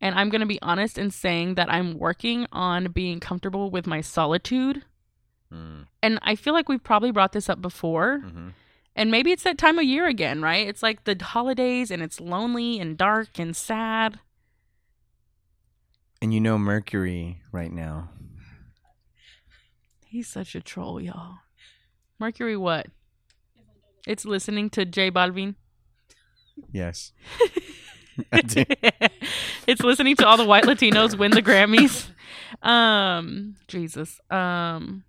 and I'm going to be honest in saying that I'm working on being comfortable with my solitude. Mm. And I feel like we've probably brought this up before. Mm-hmm. And maybe it's that time of year again, right? It's like the holidays and it's lonely and dark and sad. And you know Mercury right now. He's such a troll, y'all. Mercury what? It's listening to J Balvin. Yes. it's listening to all the white Latinos win the Grammys. Um, Jesus. Um,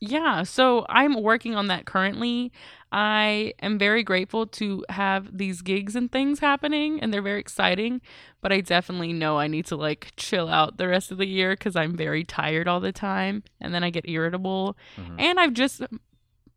yeah, so I'm working on that currently. I am very grateful to have these gigs and things happening, and they're very exciting. But I definitely know I need to like chill out the rest of the year because I'm very tired all the time, and then I get irritable. Mm-hmm. And I've just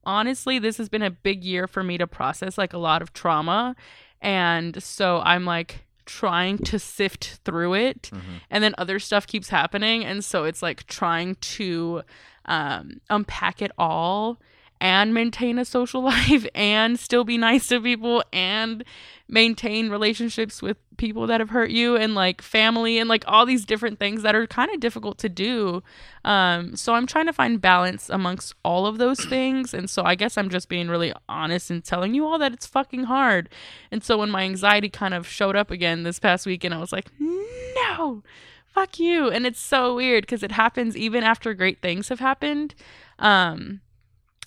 honestly, this has been a big year for me to process like a lot of trauma and so I'm like trying to sift through it. Mm-hmm. and then other stuff keeps happening. And so it's like trying to um, unpack it all and maintain a social life and still be nice to people and maintain relationships with people that have hurt you and like family and like all these different things that are kind of difficult to do. Um, so I'm trying to find balance amongst all of those things. And so I guess I'm just being really honest and telling you all that it's fucking hard. And so when my anxiety kind of showed up again this past weekend, I was like, no, fuck you. And it's so weird because it happens even after great things have happened. Um,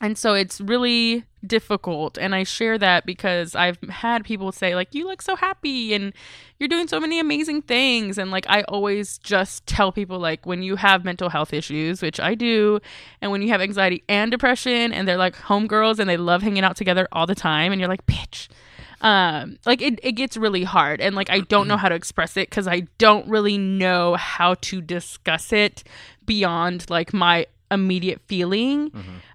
and so it's really difficult. And i share that because i've had people say like you look so happy and you're doing so many amazing things. And like i always just tell people like when you have mental health issues which i do and when you have anxiety and depression and they're like homegirls and they love hanging out together all the time and you're like bitch. Um like it, it gets really hard. And like i don't know how to express it because i don't really know how to discuss it beyond like my immediate feeling.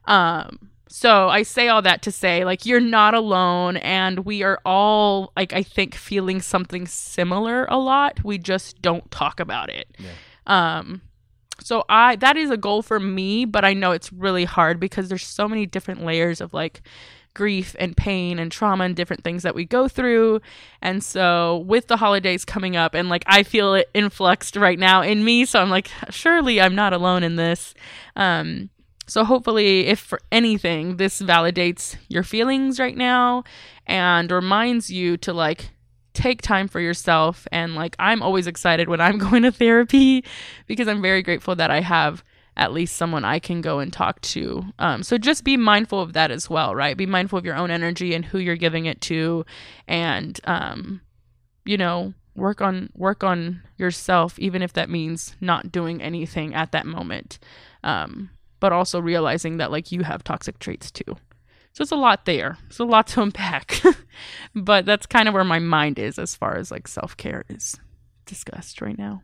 Um so i say all that to say like you're not alone and we are all like i think feeling something similar a lot. We just don't talk about it. Um so i that is a goal for me but i know it's really hard because there's so many different layers of like grief and pain and trauma and different things that we go through. And so with the holidays coming up and like i feel it influxed right now in me so i'm like surely i'm not alone in this. Um so hopefully if for anything this validates your feelings right now and reminds you to like take time for yourself. And like I'm always excited when I'm going to therapy because I'm very grateful that I have at least someone I can go and talk to. Um, so just be mindful of that as well, right? Be mindful of your own energy and who you're giving it to, and um, you know, work on work on yourself, even if that means not doing anything at that moment. Um, but also realizing that like you have toxic traits too. So it's a lot there. It's a lot to unpack. but that's kind of where my mind is as far as like self care is discussed right now.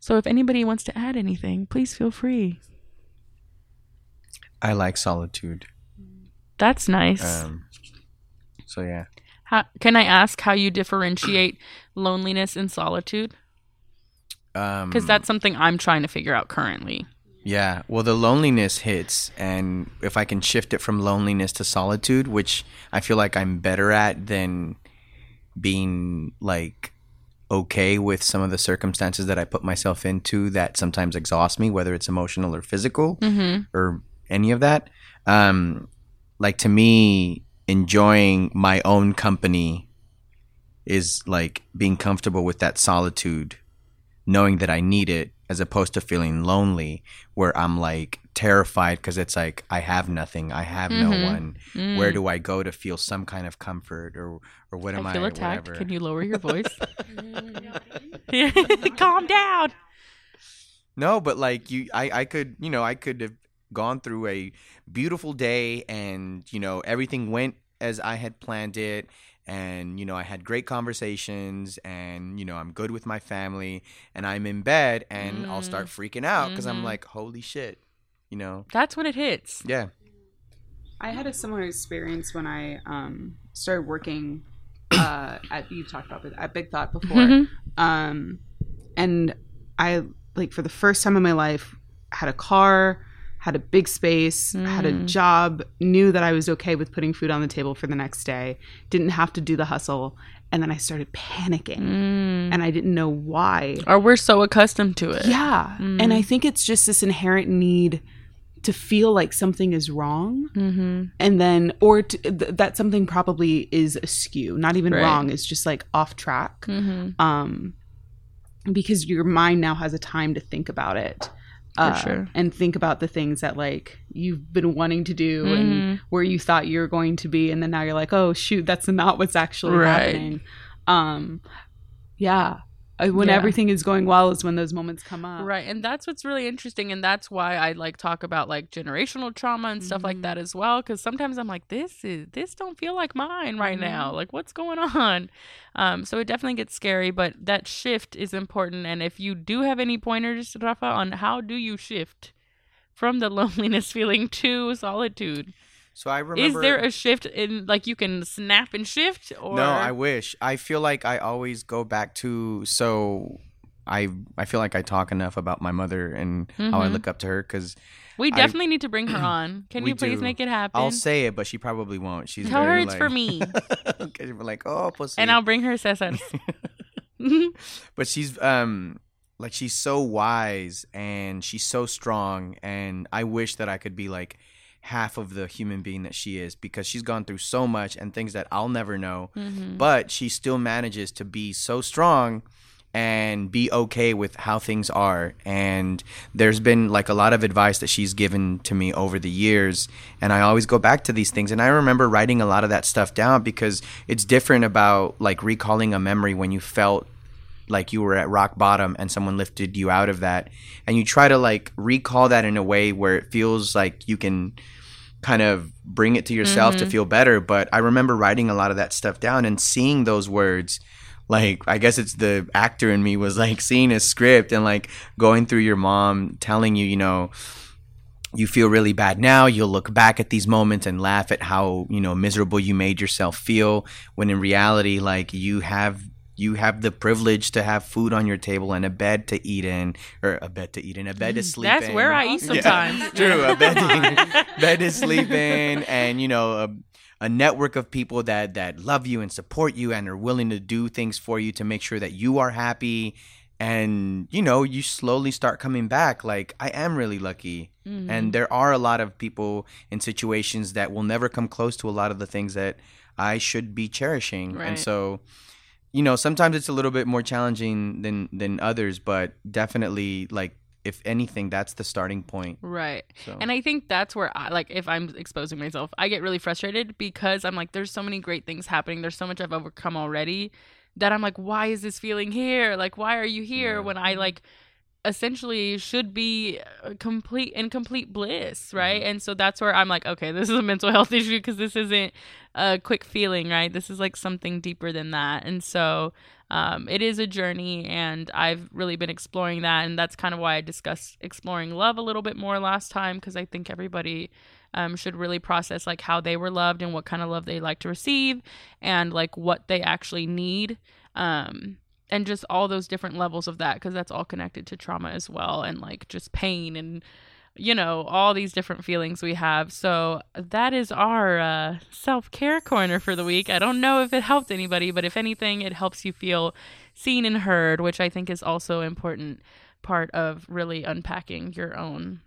So if anybody wants to add anything, please feel free. I like solitude. That's nice. Um, so yeah. how, can I ask how you differentiate loneliness and solitude? Um, Because that's something I'm trying to figure out currently. Yeah, well, the loneliness hits, and if I can shift it from loneliness to solitude, which I feel like I'm better at than being like okay with some of the circumstances that I put myself into that sometimes exhaust me, whether it's emotional or physical mm-hmm. or any of that. Um, like to me, enjoying my own company is like being comfortable with that solitude knowing that I need it as opposed to feeling lonely where I'm like terrified because it's like I have nothing, I have no mm-hmm. one. Where mm. do I go to feel some kind of comfort or or what am I I, feel attacked. whatever. Can you lower your voice? Calm down. No, but like you, I, I could, you know, I could have gone through a beautiful day and, you know, everything went as I had planned it. And, you know, I had great conversations and, you know, I'm good with my family and I'm in bed and I'll start freaking out because I'm like, holy shit, you know? That's when it hits. Yeah. I had a similar experience when I um, started working uh, at you've talked about at Big Thought before, um, and I like for the first time in my life had a car, had a big space, had a job, knew that I was okay with putting food on the table for the next day, didn't have to do the hustle, and then I started panicking, and I didn't know why. Or we're so accustomed to it. Yeah. And I think it's just this inherent need to feel like something is wrong. Mm-hmm. And then, or to, th- that something probably is askew, not even Right. wrong, it's just like off track. Um, because your mind now has a time to think about it. uh, sure. And think about the things that like you've been wanting to do and where you thought you were going to be, and then now you're like, oh shoot, that's not what's actually Right. happening. Um, yeah, Uh, when Yeah. everything is going well is when those moments come up. Right. And that's what's really interesting. And that's why I like talk about like generational trauma and stuff like mm-hmm. that as well. Cause sometimes I'm like, this is, this don't feel like mine right now. Mm-hmm. Like what's going on? Um, so it definitely gets scary, but that shift is important. And if you do have any pointers, Rafa, on how do you shift from the loneliness feeling to solitude? So I remember. Is there a shift in like you can snap and shift or No, I wish. I feel like I always go back to so I I feel like I talk enough about my mother and how I look up to her because we I- definitely need to bring her on. Can you please do. make it happen? I'll say it, but she probably won't. She's Tell her it's for me. okay, she'll be like, oh, pussy. and I'll bring her Cesar. but she's um like she's so wise and she's so strong and I wish that I could be like half of the human being that she is because she's gone through so much and things that I'll never know Mm-hmm. but she still manages to be so strong and be okay with how things are. And there's been like a lot of advice that she's given to me over the years. And I always go back to these things. And I remember writing a lot of that stuff down because it's different about like recalling a memory when you felt like you were at rock bottom and someone lifted you out of that. And you try to like recall that in a way where it feels like you can kind of bring it to yourself to mm-hmm. feel better. But I remember writing a lot of that stuff down and seeing those words like I guess it's the actor in me was like seeing a script and like going through your mom telling you, you know, you feel really bad now. You'll look back at these moments and laugh at how, you know, miserable you made yourself feel when in reality like you have you have the privilege to have food on your table and a bed to eat in or a bed to eat in, a bed to sleep in. That's in. where I eat sometimes. True, a bed to, bed to sleep in, and you know, a, a network of people that that love you and support you and are willing to do things for you to make sure that you are happy. And you know, you slowly start coming back. Like I am really lucky, Mm-hmm. and there are a lot of people in situations that will never come close to a lot of the things that I should be cherishing. And so, you know, sometimes it's a little bit more challenging than than others, but definitely like if anything, that's the starting point. Right. So And I think that's where I like if I'm exposing myself, I get really frustrated because I'm like, there's so many great things happening. There's so much I've overcome already that I'm like, why is this feeling here? Like, why are you here when I like essentially should be uh, complete in complete bliss, right? And so that's where I'm like, okay, this is a mental health issue because this isn't a quick feeling, right? This is like something deeper than that. And so um, it is a journey, and I've really been exploring that. And that's kind of why I discussed exploring love a little bit more last time because I think everybody um, should really process like how they were loved and what kind of love they like to receive and like what they actually need. Um, and just all those different levels of that because that's all connected to trauma as well and like just pain and you know all these different feelings we have. So that is our uh, self-care corner for the week. I don't know if it helped anybody but if anything it helps you feel seen and heard which i think is also important part of really unpacking your own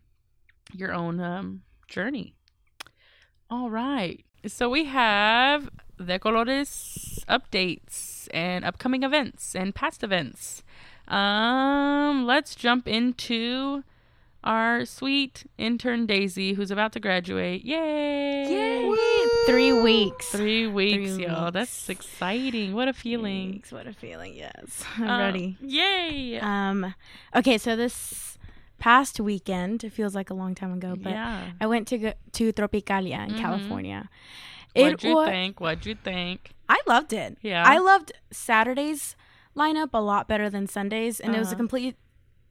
your own um, journey. All right so we have De Colores updates and upcoming events and past events um let's jump into our sweet intern daisy who's about to graduate yay Yay! Three weeks. three weeks Three y'all weeks. that's exciting what a feeling Weeks, What a feeling, yes. I'm Uh, ready. yay Um, okay, so this past weekend, it feels like a long time ago, but yeah I went to go, to Tropicalia in Mhm. California. what'd you wa- think what'd you think I loved it. Yeah. I loved Saturday's lineup a lot better than Sundays, and it was a Uh-huh. complete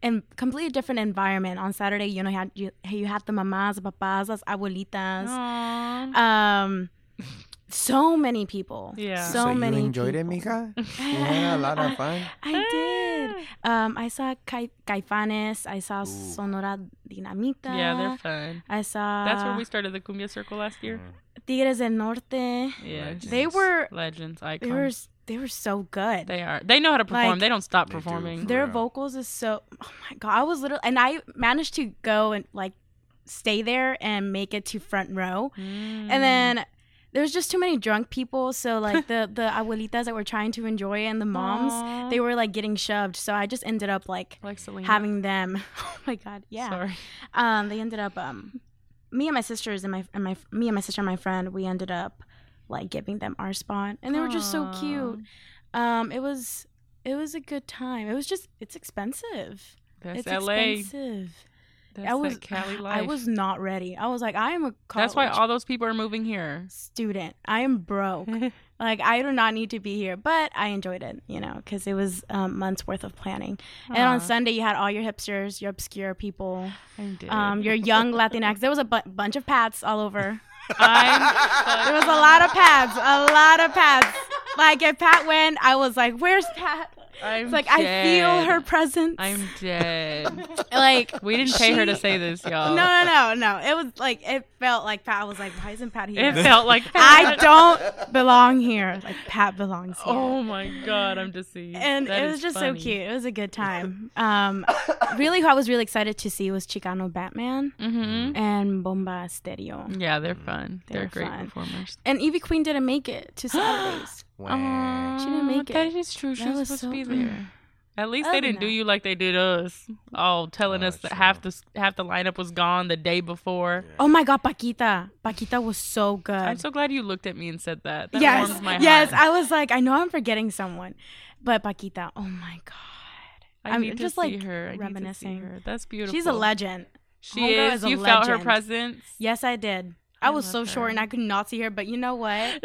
and completely different environment. On Saturday, you know, you had you, you had the mamas, papas, las abuelitas. Aw. Um, so many people. Yeah. So, so many. you enjoyed people. it, Mika? You had a lot of fun. I did. Um, I saw Cai- Caifanes. I saw Sonora Dinamita. yeah they're fun I saw. that's where we started the cumbia circle last year Tigres del Norte. yeah They were. legends icons They were. They were so good. They are. They know how to perform. Like- they don't stop They do. performing. Their real. vocals is so. Oh my god! I was literally, and I managed to go and like stay there and make it to front row, Mm. and then. There was just too many drunk people, so like the the abuelitas that were trying to enjoy it and the moms, Aw. they were like getting shoved. So I just ended up like like having them. Oh my god, yeah. Sorry. Um, they ended up um, me and my sisters and my and my me and my sister and my friend, we ended up like giving them our spot, and they were just so cute. Um, it was it was a good time. It was just it's expensive. That's it's LA. expensive. That's I was Cali life. I was not ready. I was like, I am a college That's why all those people are moving here. student. I am broke. like I do not need to be here, but I enjoyed it, you know, because it was um, months worth of planning. And on Sunday, you had all your hipsters, your obscure people, I did. um, your young Latinx. There was a bu- bunch of pads all over. I'm There was a lot of pads, a lot of pads. Like if Pat went, I was like, "Where's Pat?" I'm It's like I feel her presence. I'm dead. like We didn't pay her to say this, y'all. No, no, no, no. It was like it felt like Pat was like, "Why isn't Pat here?" It felt like I don't belong here. Like Pat belongs here. Oh my god, I'm deceived. and That it was just funny. so cute. It was a good time. Um, really, who I was really excited to see was Chicano Batman Mhm. and Bomba Stereo. Yeah, they're fun. They're, They're great fun. performers. And Ivy Queen didn't make it to Saturdays. Wow. She didn't make That That is true. She That was was supposed so- to be there. At least Other they didn't do you like they did us, all telling Oh, us that true. half the half the lineup was gone the day before. Oh my god, Paquita. Paquita was so good. I'm so glad you looked at me and said that. That yes, my yes. heart. I was like, I know I'm forgetting someone, but Paquita. Oh my god. I I'm need just, to see like, her. I need to see reminiscing. her. That's beautiful. She's a legend. She oh Homegirl is. is a you felt her presence. Yes, I did. I, I was love so short and I could not see her, but you know what?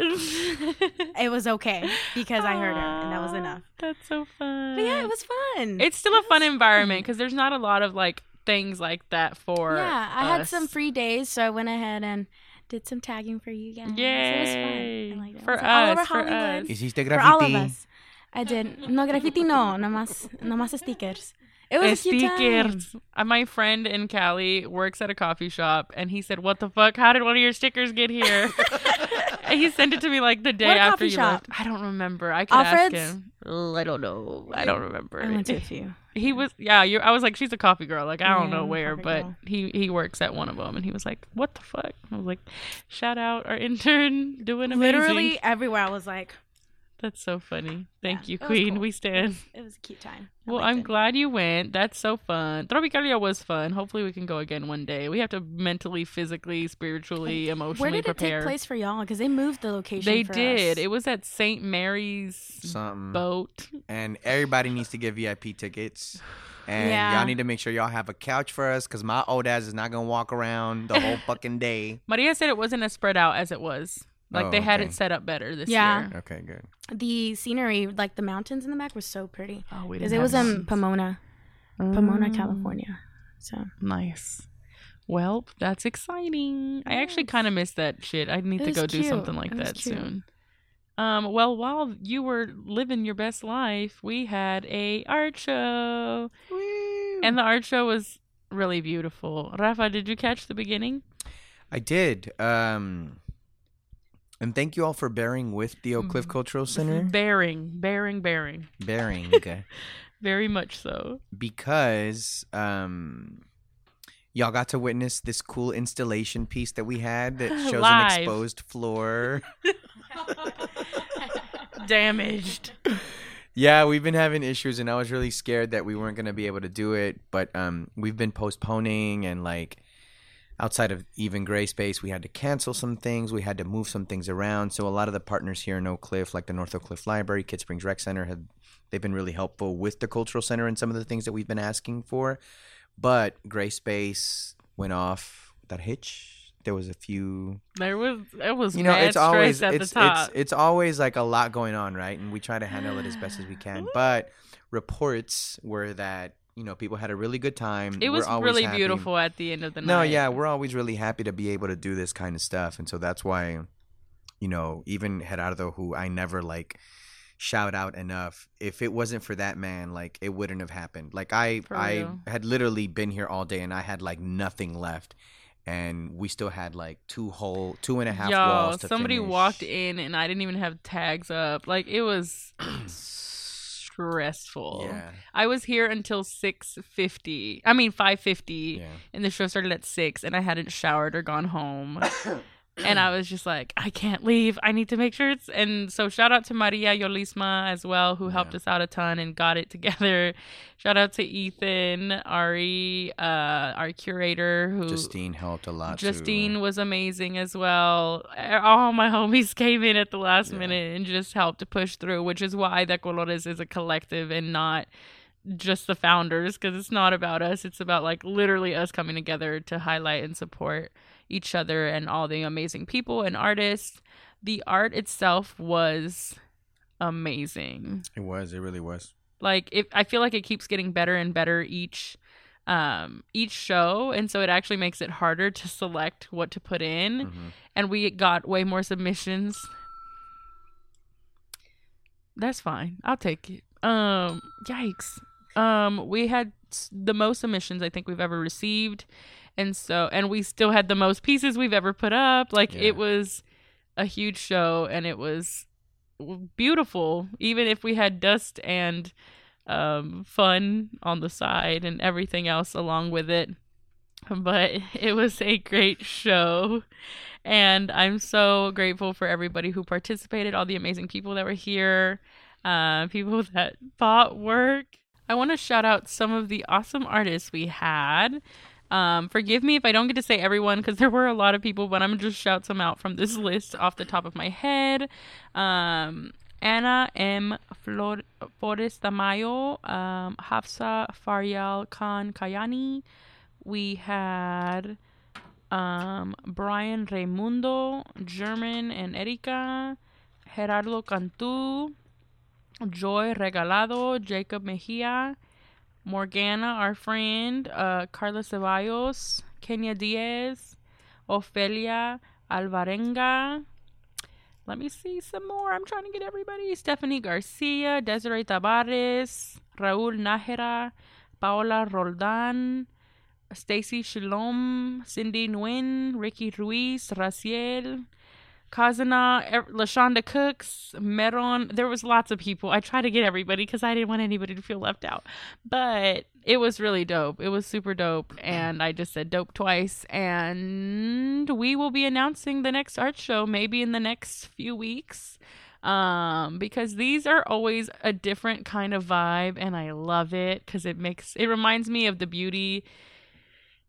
It was okay because I heard her and that was enough. That's so fun. But yeah, it was fun. It's still a fun environment because there's not a lot of like things like that for. yeah, I had some free days, so I went ahead and did some tagging for you guys. Yay! It was fun. I liked. For It was all over us, for Hollywood. us. Hiciste For all of graffiti. us. I did. No graffiti, no. Nomás, nomás stickers. It was stickers. Uh, my friend in Cali works at a coffee shop, and he said, "What the fuck? How did one of your stickers get here?" and he sent it to me like the day What after you shop? left. I don't remember. I could Alfred's? ask him. I don't know. I don't remember. I went to a few. He was yeah. You, I was like, she's a coffee girl. Like I don't Yeah, know where, but girl. he he works at one of them, and he was like, "What the fuck?" I was like, "Shout out our intern doing amazing." Literally everywhere. I was like, that's so funny. Thank Yeah, you, Queen. cool. We it stand. was, it was a cute time. I Well, I'm it. glad you went. That's so fun. Tropicalia was fun. Hopefully, we can go again one day. We have to mentally, physically, spiritually, emotionally Where did prepare. it take place for y'all? Because they moved the location. They for did. us. It was at St. Mary's Something. boat. And everybody needs to get VIP tickets. And Yeah. y'all need to make sure y'all have a couch for us because my old ass is not going to walk around the whole fucking day. Maria said it wasn't as spread out as it was. Like Oh, they had okay. it set up better this Yeah. year. Okay, good. the scenery, like the mountains in the back, was so pretty. Oh, we didn't Because it was in mountains. Pomona, Pomona. California. So Nice. Well, that's exciting. I actually kind of miss that shit. I need It to was go do something like It that cute. soon. Um, well, while you were living your best life, we had a art show, Woo. and the art show was really beautiful. Rafa, did you catch the beginning? I did. Um, and thank you all for bearing with the Oak Cliff Cultural Center. Bearing, bearing, bearing, bearing. very much so. because um y'all got to witness this cool installation piece that we had that shows Live. an exposed floor. Damaged. yeah, we've been having issues and I was really scared that we weren't going to be able to do it, but um we've been postponing and like outside of even gray space we had to cancel some things. We had to move some things around. So a lot of the partners here in oak cliff like the north oak cliff library Kidd Springs rec center have they've been really helpful with the cultural center and some of the things that we've been asking for. But gray space went off without a hitch. There was a few There was it was you know it's always it's, it's it's always like a lot going on right? And we try to handle it as best as we can. But reports were that you know people had a really good time it We're was really happy. beautiful at the end of the night. no yeah we're always really happy to be able to do this kind of stuff and so that's why you know even gerardo who i never like shout out enough if it wasn't for that man like it wouldn't have happened like i i had literally been here all day and i had like nothing left and we still had like two whole two and a half Yo, walls somebody finish. walked in and I didn't even have tags up. Like it was stressful. yeah I was here until six fifty. I mean five fifty, yeah and the show started at six, and I hadn't showered or gone home. and I was just like, I can't leave. I need to make sure it's. And so shout out to Maria Yolisma as well, who helped Yeah. us out a ton and got it together. Shout out to Ethan, Ari, uh, our curator, who justine helped a lot Justine too. was amazing as well. All my homies came in at the last Yeah. minute and just helped to push through, which is why De Colores is a collective and not just the founders because it's not about us. It's about like literally us coming together to highlight and support each other and all the amazing people and artists. The art itself was amazing. It was it really was. Like if I feel like it keeps getting better and better each um each show and so it actually makes it harder to select what to put in. Mhm. and we got way more submissions. That's fine. I'll take it. Um yikes. Um we had the most submissions i think we've ever received and so and we still had the most pieces we've ever put up like Yeah. it was a huge show and it was beautiful even if we had dust and um fun on the side and everything else along with it but it was a great show and i'm so grateful for everybody who participated all the amazing people that were here uh people that bought work I want to shout out some of the awesome artists we had. Um, forgive me if I don't get to say everyone because there were a lot of people, but I'm gonna just shout some out from this list off the top of my head. Um, Anna M. Flor- Flores Tamayo, um, Hafsa Faryal Khan Kayani. We had um, Brian Raimundo, German and Erika, Gerardo Cantu, Joy Regalado, Jacob Mejia, Morgana, our friend, uh, Carla Ceballos, Kenya Diaz, Ofelia Alvarenga. Let me see some more. I'm trying to get everybody. Stephanie Garcia, Desiree Tavares, Raul Nájera, Paola Roldan, Stacy Shalom, Cindy Nguyen, Ricky Ruiz, Raciel, Kazana, Lashonda Cooks, Meron. There was lots of people. I tried to get everybody because I didn't want anybody to feel left out. But it was really dope. It was super dope. And I just said dope twice. And we will be announcing the next art show maybe in the next few weeks. Um, because these are always a different kind of vibe, and I love it because it makes it reminds me of the beauty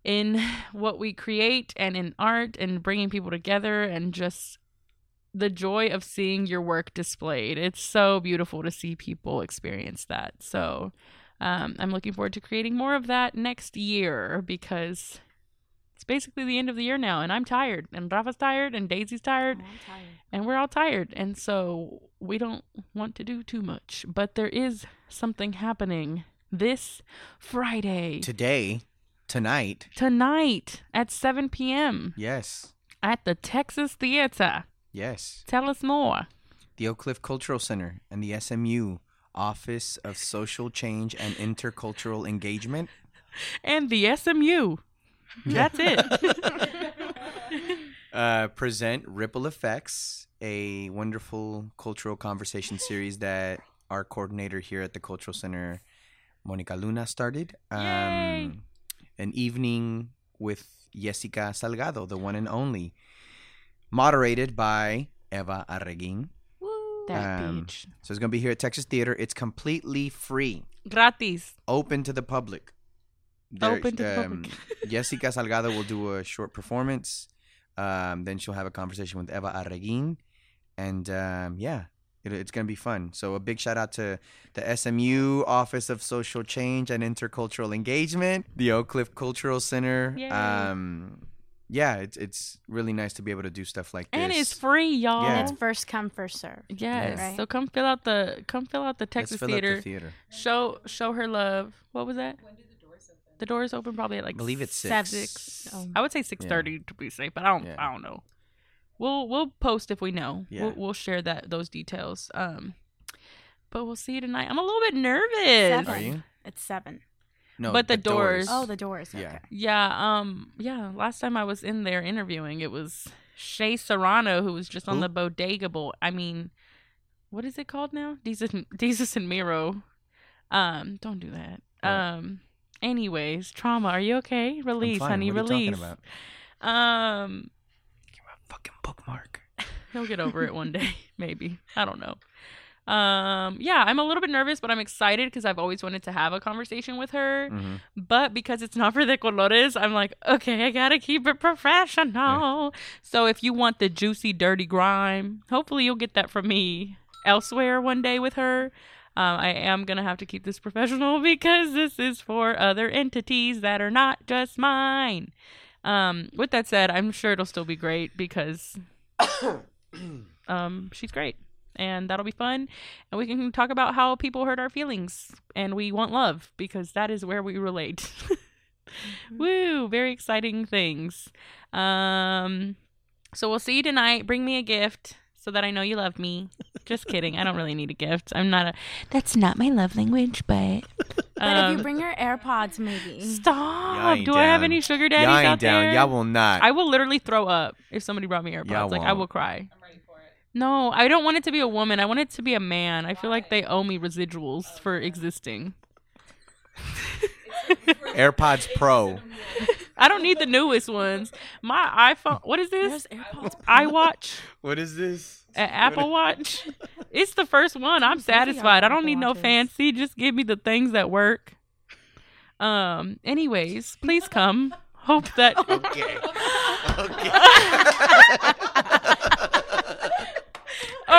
in what we create and in art and bringing people together and just the joy of seeing your work displayed. It's so beautiful to see people experience that. So um, I'm looking forward to creating more of that next year because it's basically the end of the year now, and I'm tired, and Rafa's tired, and Daisy's tired, and we're all tired, and so we don't want to do too much. But there is something happening this Friday Today, tonight, tonight at 7 p.m. yes, at the Texas Theater. Yes. Tell us more. The Oak Cliff Cultural Center and the SMU Office of Social Change and Intercultural Engagement. And the SMU. That's it. uh, present Ripple Effects, a wonderful cultural conversation series that our coordinator here at the Cultural Center, Monica Luna, started. Um, Yay! An evening with Jessica Salgado, the one and only, moderated by Eva Arreguin. that Um, beach. So it's going to be here at Texas Theater. It's completely free, Gratis. open to the public. There- Open to the public. Jessica Salgado will do a short performance. Um, then she'll have a conversation with Eva Arreguin. And um, yeah, it, it's going to be fun. So a big shout out to the SMU Office of Social Change and Intercultural Engagement, the Oak Cliff Cultural Center. Yay. Yeah, it's, it's really nice to be able to do stuff like this. And it's free, y'all. Yeah. It's first come, first serve. Yes. Right. So come fill out the come fill out the Let's Texas fill up Theater. the theater. Show show her love. What was that? The doors open probably at like I believe it's six. six. Oh. I would say six thirty to be safe, but I don't. Yeah. I don't know. We'll we'll post if we know. Yeah. We'll, we'll share that those details. Um, but we'll see you tonight. I'm a little bit nervous. Seven. Are you? It's seven. No, But the doors- Oh, the doors. Yeah. Okay. Yeah. Um. Yeah. Last time I was in there interviewing, it was Shea Serrano who was just on Who? the bodega bowl. I mean, what is it called now? Jesus, Desus and Mero. Um. Don't do that. What? Um. Anyways, trauma. Are you okay? I'm Release, fine. honey. What are you release. talking about? Um. Give me a fucking bookmark. He'll get over it one day, maybe. I don't know. Um, yeah, I'm a little bit nervous, but I'm excited because I've always wanted to have a conversation with her. Mhm. But because it's not for De Colores, I'm like, okay, I gotta keep it professional. So if you want the juicy, dirty grime, hopefully you'll get that from me elsewhere one day with her. Um, I am gonna have to keep this professional because this is for other entities that are not just mine. Um, with that said, I'm sure it'll still be great because um, she's great. And that'll be fun. And we can talk about how people hurt our feelings and we want love because that is where we relate. Woo, very exciting things. Um, so we'll see you tonight. Bring me a gift so that I know you love me. Just kidding. I don't really need a gift. I'm not a. That's not my love language, but. But um, if you bring your AirPods, maybe. Stop! ain't Do I have any sugar daddies Y'all ain't out down. there? Y'all will not. I will literally throw up if somebody brought me AirPods. Y'all like I won't. will cry. No, I don't want it to be a woman. I want it to be a man. I feel like they owe me residuals for existing. AirPods Pro. I don't need the newest ones. My iPhone. What is this? There's AirPods. iWatch. What is this? An Apple Watch. It's the first one. I'm satisfied. I don't need no Apple Watches. fancy. Just give me the things that work. Um. Anyways, please come. Hope that. Okay. Okay.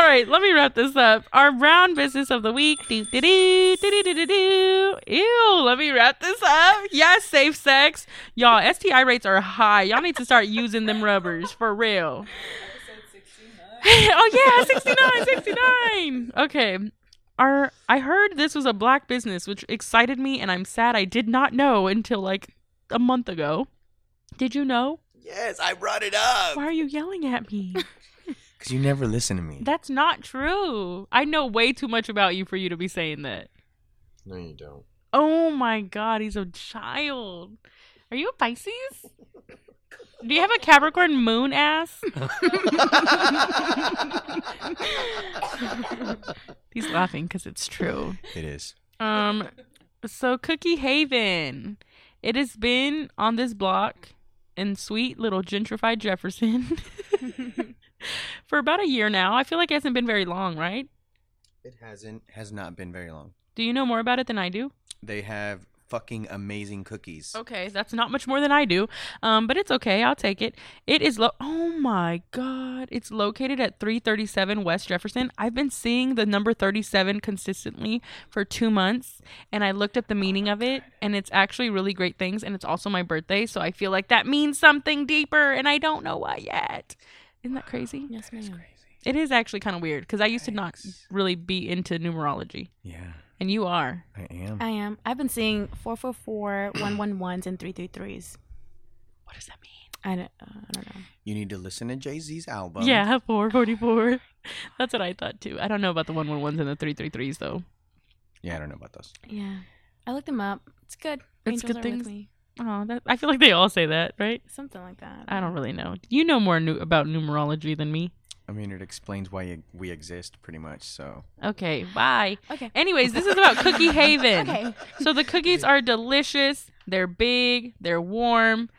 All right, let me wrap this up. Our brown business of the week. Do, do, do, do, do, do, do. Ew, let me wrap this up. Yes, safe sex. Y'all, STI rates are high. Y'all need to start using them rubbers for real. oh, yeah, 69, 69. Okay. Our, I heard this was a black business, which excited me, and I'm sad I did not know until like a month ago. Did you know? yes, I brought it up. Why are you yelling at me? Because you never listen to me. That's not true. I know way too much about you for you to be saying that. No, you don't. Oh my god, he's a child. Are you a Pisces? Do you have a Capricorn moon ass? he's laughing because it's true. It is. Um, so Cookie Haven, it has been on this block in sweet little gentrified Jefferson for about a year now. I feel like it hasn't been very long, right? It hasn't. Has not been very long. Do you know more about it than I do? They have fucking amazing cookies. Okay, that's not much more than I do. Um, but it's okay. I'll take it. It is lo- Oh my god. It's located at 337 West Jefferson. I've been seeing the number 37 consistently for 2 months and I looked up the meaning of it and it's actually really great things and it's also my birthday, so I feel like that means something deeper and I don't know why yet. Isn't that crazy? Yes, ma'am. It is actually kind of weird because I used to not really be into numerology, Yeah, and you are. I am. I am. I've been seeing 444, 111s, and 333s. What does that mean? I don't, uh, I don't know. You need to listen to Jay Z's album. Yeah, 444. That's what I thought too. I don't know about the 111s and the 333s though. Yeah, I don't know about those. Yeah. I looked them up. It's good. It's Angels good are things. With me. Oh, that I feel like they all say that, right? Something like that. I don't really know. You know more nu- about numerology than me. I mean, it explains why you, we exist, pretty much. So Okay, bye. Okay. Anyways, this is about Cookie Haven. Okay. So the cookies are delicious, they're big, they're warm,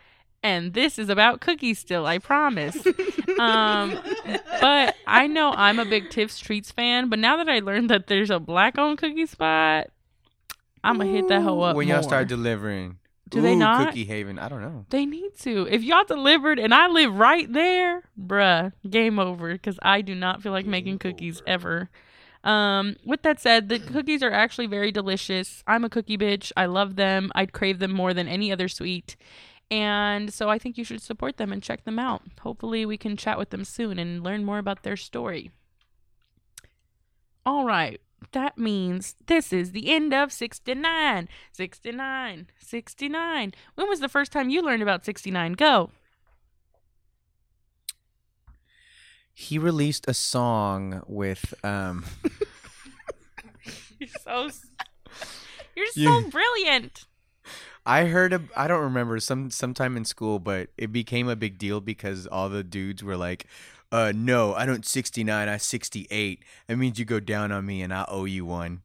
and this is about cookies still, I promise. um but I know I'm a big Tiff's Treats fan, but now that I learned that there's a black owned cookie spot, I'm gonna hit that hoe up. when y'all more. start delivering, Do they not? Cookie Haven. I don't know. They need to. If y'all delivered and I live right there, bruh, game over. Because I do not feel like making cookies ever. Um, with that said, the cookies are actually very delicious. I'm a cookie bitch. I love them. I'd crave them more than any other sweet. And so I think you should support them and check them out. Hopefully, we can chat with them soon and learn more about their story. All right. That means this is the end of 69. 69. 69. When was the first time you learned about 69? Go. He released a song with um You're so You're so Yeah. brilliant. I heard a, I don't remember some sometime in school, but it became a big deal because all the dudes were like, "Uh, no, I don't 69, I 68. That means you go down on me and I owe you one."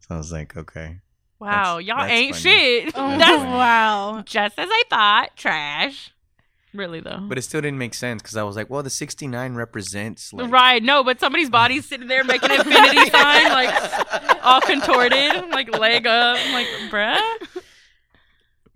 So I was like, "Okay." Wow, That's- y'all that's ain't funny. shit. Oh, That's That's wow. just as I thought. Trash. Really though. But it still didn't make sense because I was like, "Well, the 69 represents like right, no, but somebody's body's sitting there making an infinity sign, like all contorted, like leg up. I'm like, bruh.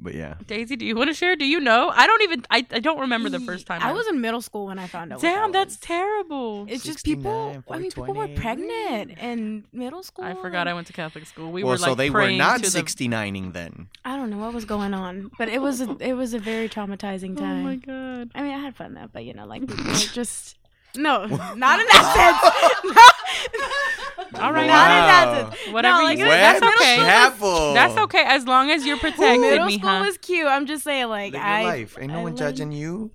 But yeah, Daisy, do you want to share? Do you know? I don't even. I, I don't remember the first time. I was in middle school when I found out. what Damn, that that's was. terrible. It's just people. I mean, people were pregnant in middle school. I forgot I went to Catholic school. We well, were like so they were praying not to the- 69ing then. I don't know what was going on, but it was a, it was a very traumatizing time. Oh my god. I mean, I had fun though, but you know, like people just no, not in that sense. No. All right. not in that sense. Whatever no, like, you say. That's okay. Chapel. That's okay as long as you're protected, Middle me, school huh? was cute. I'm just saying, like Live your I life. Ain't no I one learned- judging you.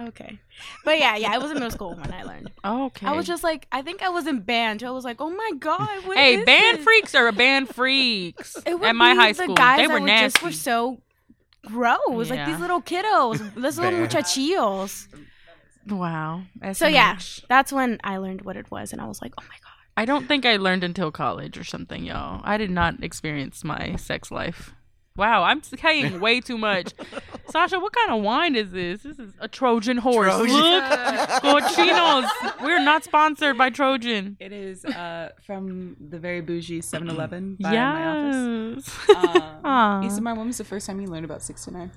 Okay, but yeah, yeah, I was in middle school when I learned. Okay. I was just like, I think I was in band. too. I was like, oh my god, what Hey, is band this? freaks are band freaks. It would At my be high the school, guys they that were were nasty. just were so gross, like these little kiddos, these little muchachillos. Wow. So yeah, that's when I learned what it was, and I was like, oh my god. I don't think I learned until college or something, y'all. I did not experience my sex life Wow, I'm saying way too much. Sasha, what kind of wine is this? This is a Trojan horse. Trojan. Look, cochinos. We're not sponsored by Trojan. It is uh, from the very bougie 7-Eleven by my office. Yes. Um, Aw. Isamar, when was the first time you learned about 69?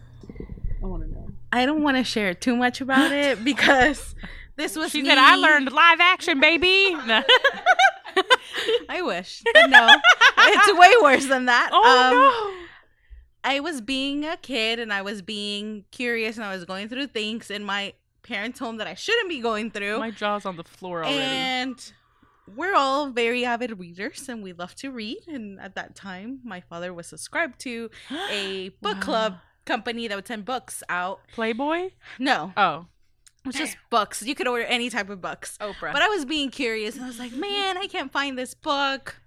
I want to know. I don't want to share too much about it because this was She me. said, "I learned live action, baby." No. I wish, but no, it's way worse than that. Oh Um, I was being a kid and I was being curious and I was going through things in my parents' home that I shouldn't be going through. my jaw's on the floor already. And we're all very avid readers and we love to read. And at that time, my father was subscribed to a book club company that would send books out. Playboy. No, Oh, it was just books. You could order any type of books. Oprah. But I was being curious and I was like, man, I can't find this book.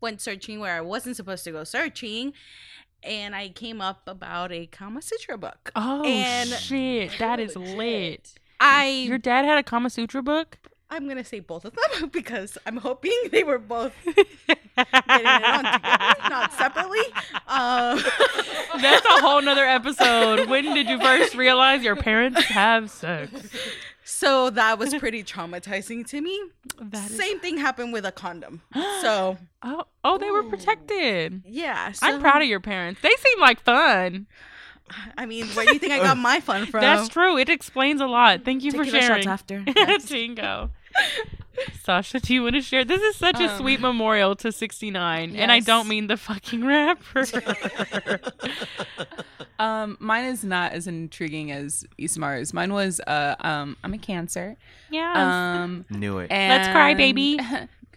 Went searching where I wasn't supposed to go searching. And I came up about a Kama Sutra book. oh and shit, that is lit. I Your dad had a Kama Sutra book. I'm gonna say both of them because I'm hoping they were both getting it on together, not separately. Um, That's a whole nother episode. When did you first realize your parents have sex? so that was pretty traumatizing to me. Is- Same thing happened with a condom. So Oh, oh, they were protected. yeah, I'm proud of your parents. They seem like fun. I mean, where do you think I got my fun from? That's true. It explains a lot. Thank you for sharing. shots after. Tingo. Sasha, do you want to share? This is such a Um, sweet memorial to 69, and I don't mean the fucking rapper. Um, mine is not as intriguing as Isamar's. Mine was uh, um, I'm a Cancer. yeah. Um, Knew it. and Let's cry, baby.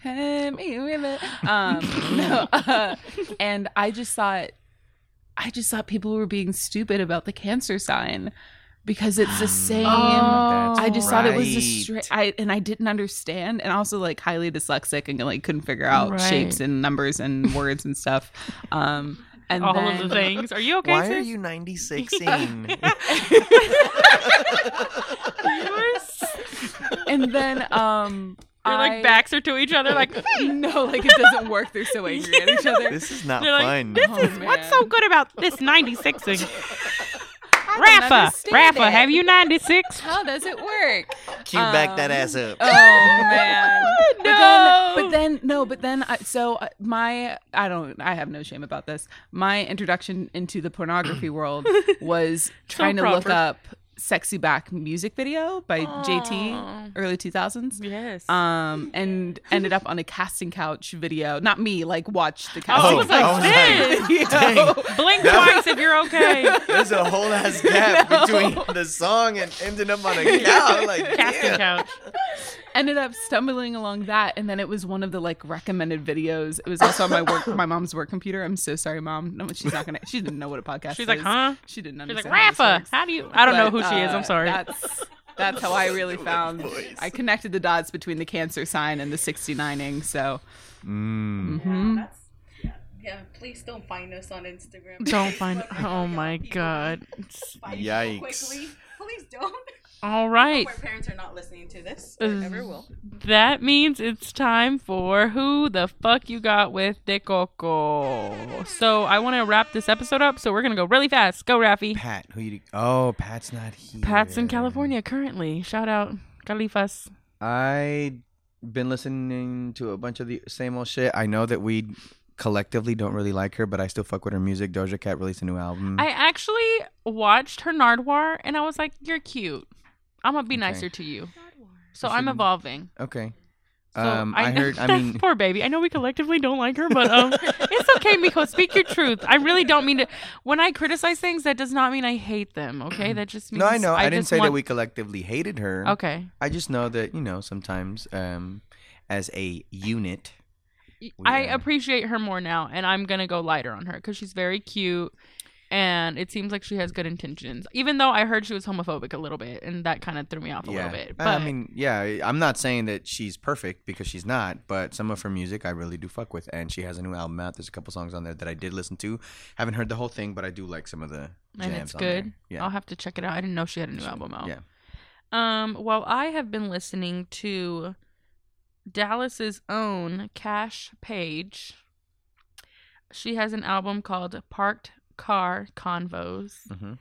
Come here with. Um, no, uh, and I just thought, I just thought people were being stupid about the Cancer sign because it's the same. Oh. I just thought it was a straight. I and I didn't understand, and also like highly dyslexic and like couldn't figure out Right. shapes and numbers and words and stuff. Um, and All then, of the things. Are you okay? Why are sis? you 96ing? and then um, They're I, like backs are to each other, like no, like it doesn't work. They're so angry at each other. this is not they're like, fun. this Oh, is what's so good about this 96ing. don't Rafa, understand Rafa, it. have you 96? How does it work? Cue back that um, ass up. Oh man. But No. then, but then no, but then I, so uh, my I don't I have no shame about this. My introduction into the pornography world was trying to look up "Sexy Back" music video by JT, early two thousands. Yes. Um, and ended up on a casting couch video. Not me, like watch the oh, casting I was like, I was like, this. dang. Blink twice if you're okay. There's a whole ass gap between the song and ending up on a couch. Like, Casting damn. couch. Ended up stumbling along that and then it was one of the like recommended videos it was also on my work my mom's work computer i'm so sorry mom no she's not gonna she didn't know what a podcast She's like, huh? she didn't understand She's like, how Rafa, works. how do you? I don't know But, who she is. uh, I'm sorry. that's that's how i really found i connected the dots between the cancer sign and the 69ing so mm-hmm Yeah, please don't find us on Instagram. Don't find. Oh my god. Yikes. Please don't. All right. My parents are not listening to this. Uh, Or ever will. That means it's time for who the fuck you got with De Coco. So I want to wrap this episode up. So we're gonna go really fast. Go, Raffy. Pat, who you? Oh, Pat's not here. Pat's in California currently. Shout out Califas. I've been listening to a bunch of the same old shit. I know that we collectively don't really like her, but I still fuck with her music. Doja Cat released a new album. I actually watched her Nardwuar and I was like, "You're cute. I'm gonna be Okay. nicer to you." So I'm evolving. okay. So um, I, heard. I mean, poor baby. I know we collectively don't like her, but um, it's okay, Miko. Speak your truth. I really don't mean to. When I criticize things, that does not mean I hate them. Okay, that just means no, I know. I, didn't say want- that we collectively hated her. Okay, I just know that you know sometimes, um, as a unit, I uh, appreciate her more now, and I'm gonna go lighter on her because she's very cute, and it seems like she has good intentions. Even though I heard she was homophobic a little bit, and that kind of threw me off a yeah. little bit. But I mean, yeah. I'm not saying that she's perfect because she's not, but some of her music I really do fuck with, and she has a new album out. There's a couple songs on there that I did listen to. Haven't heard the whole thing, but I do like some of the jams and it's good. Yeah. I'll have to check it out. I didn't know she had a new album out. Yeah. Um, well, I have been listening to Dallas's own Cash Page. She has an album called Parked car convos, Mhm.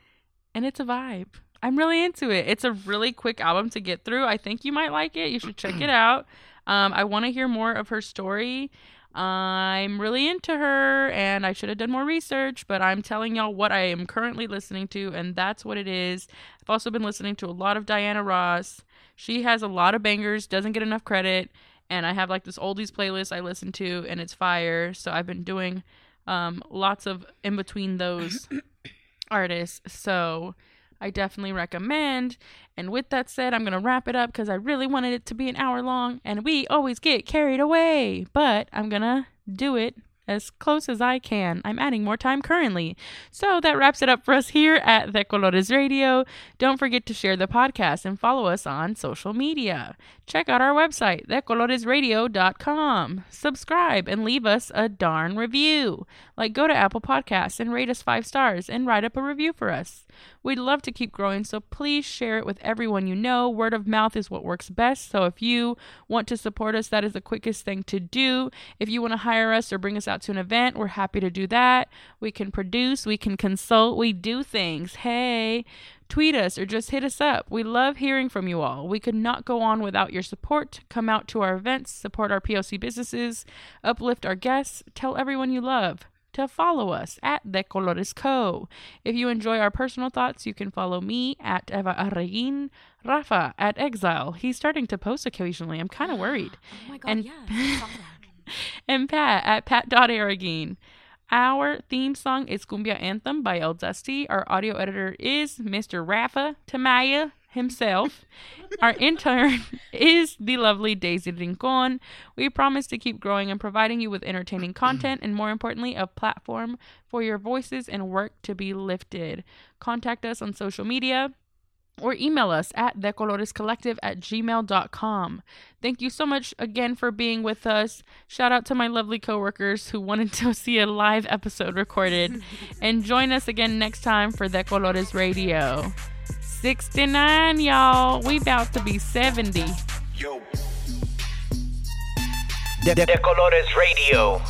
and it's a vibe. I'm really into it. It's a really quick album to get through. I think you might like it. You should check it out. Um, I want to hear more of her story. I'm really into her, and I should have done more research, but I'm telling y'all what I am currently listening to, and that's what it is. I've also been listening to a lot of Diana Ross. She has a lot of bangers, doesn't get enough credit, and I have like this oldies playlist I listen to, and it's fire. So I've been doing um, lots of in between those artists. So I definitely recommend. And with that said, I'm going to wrap it up because I really wanted it to be an hour long, and we always get carried away. But I'm going to do it as close as I can. I'm adding more time currently. So that wraps it up for us here at De Colores Radio. Don't forget to share the podcast and follow us on social media. Check out our website, decoloresradio.com. Subscribe and leave us a darn review. Like go to Apple Podcasts and rate us five stars and write up a review for us. We'd love to keep growing, so please share it with everyone you know. Word of mouth is what works best. So if you want to support us, that is the quickest thing to do. If you want to hire us or bring us out to an event, we're happy to do that. We can produce, we can consult, we do things. Hey, tweet us or just hit us up. We love hearing from you all. We could not go on without your support. Come out to our events, support our POC businesses, uplift our guests, tell everyone you love to follow us at De Colores Co. If you enjoy our personal thoughts, you can follow me at Eva Arreguin, Rafa at Exile. He's starting to post occasionally. I'm kind of worried. Oh my god, And- yes. I saw that. and Pat at Pat.Arreguin. Our theme song is Cumbia Anthem by El Dusty. Our audio editor is Mr. Rafa Tamaya himself. Our intern is the lovely Daisy Rincon. We promise to keep growing and providing you with entertaining content and, more importantly, a platform for your voices and work to be lifted. Contact us on social media or email us at decolorescollective at gmail.com. Thank you so much again for being with us. Shout out to my lovely coworkers who wanted to see a live episode recorded. and join us again next time for De Colores Radio. 69, y'all. We about to be 70. Yo. De, de, de Colores Radio.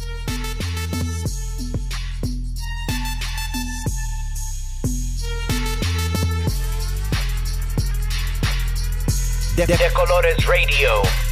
De, de, de Colores Radio.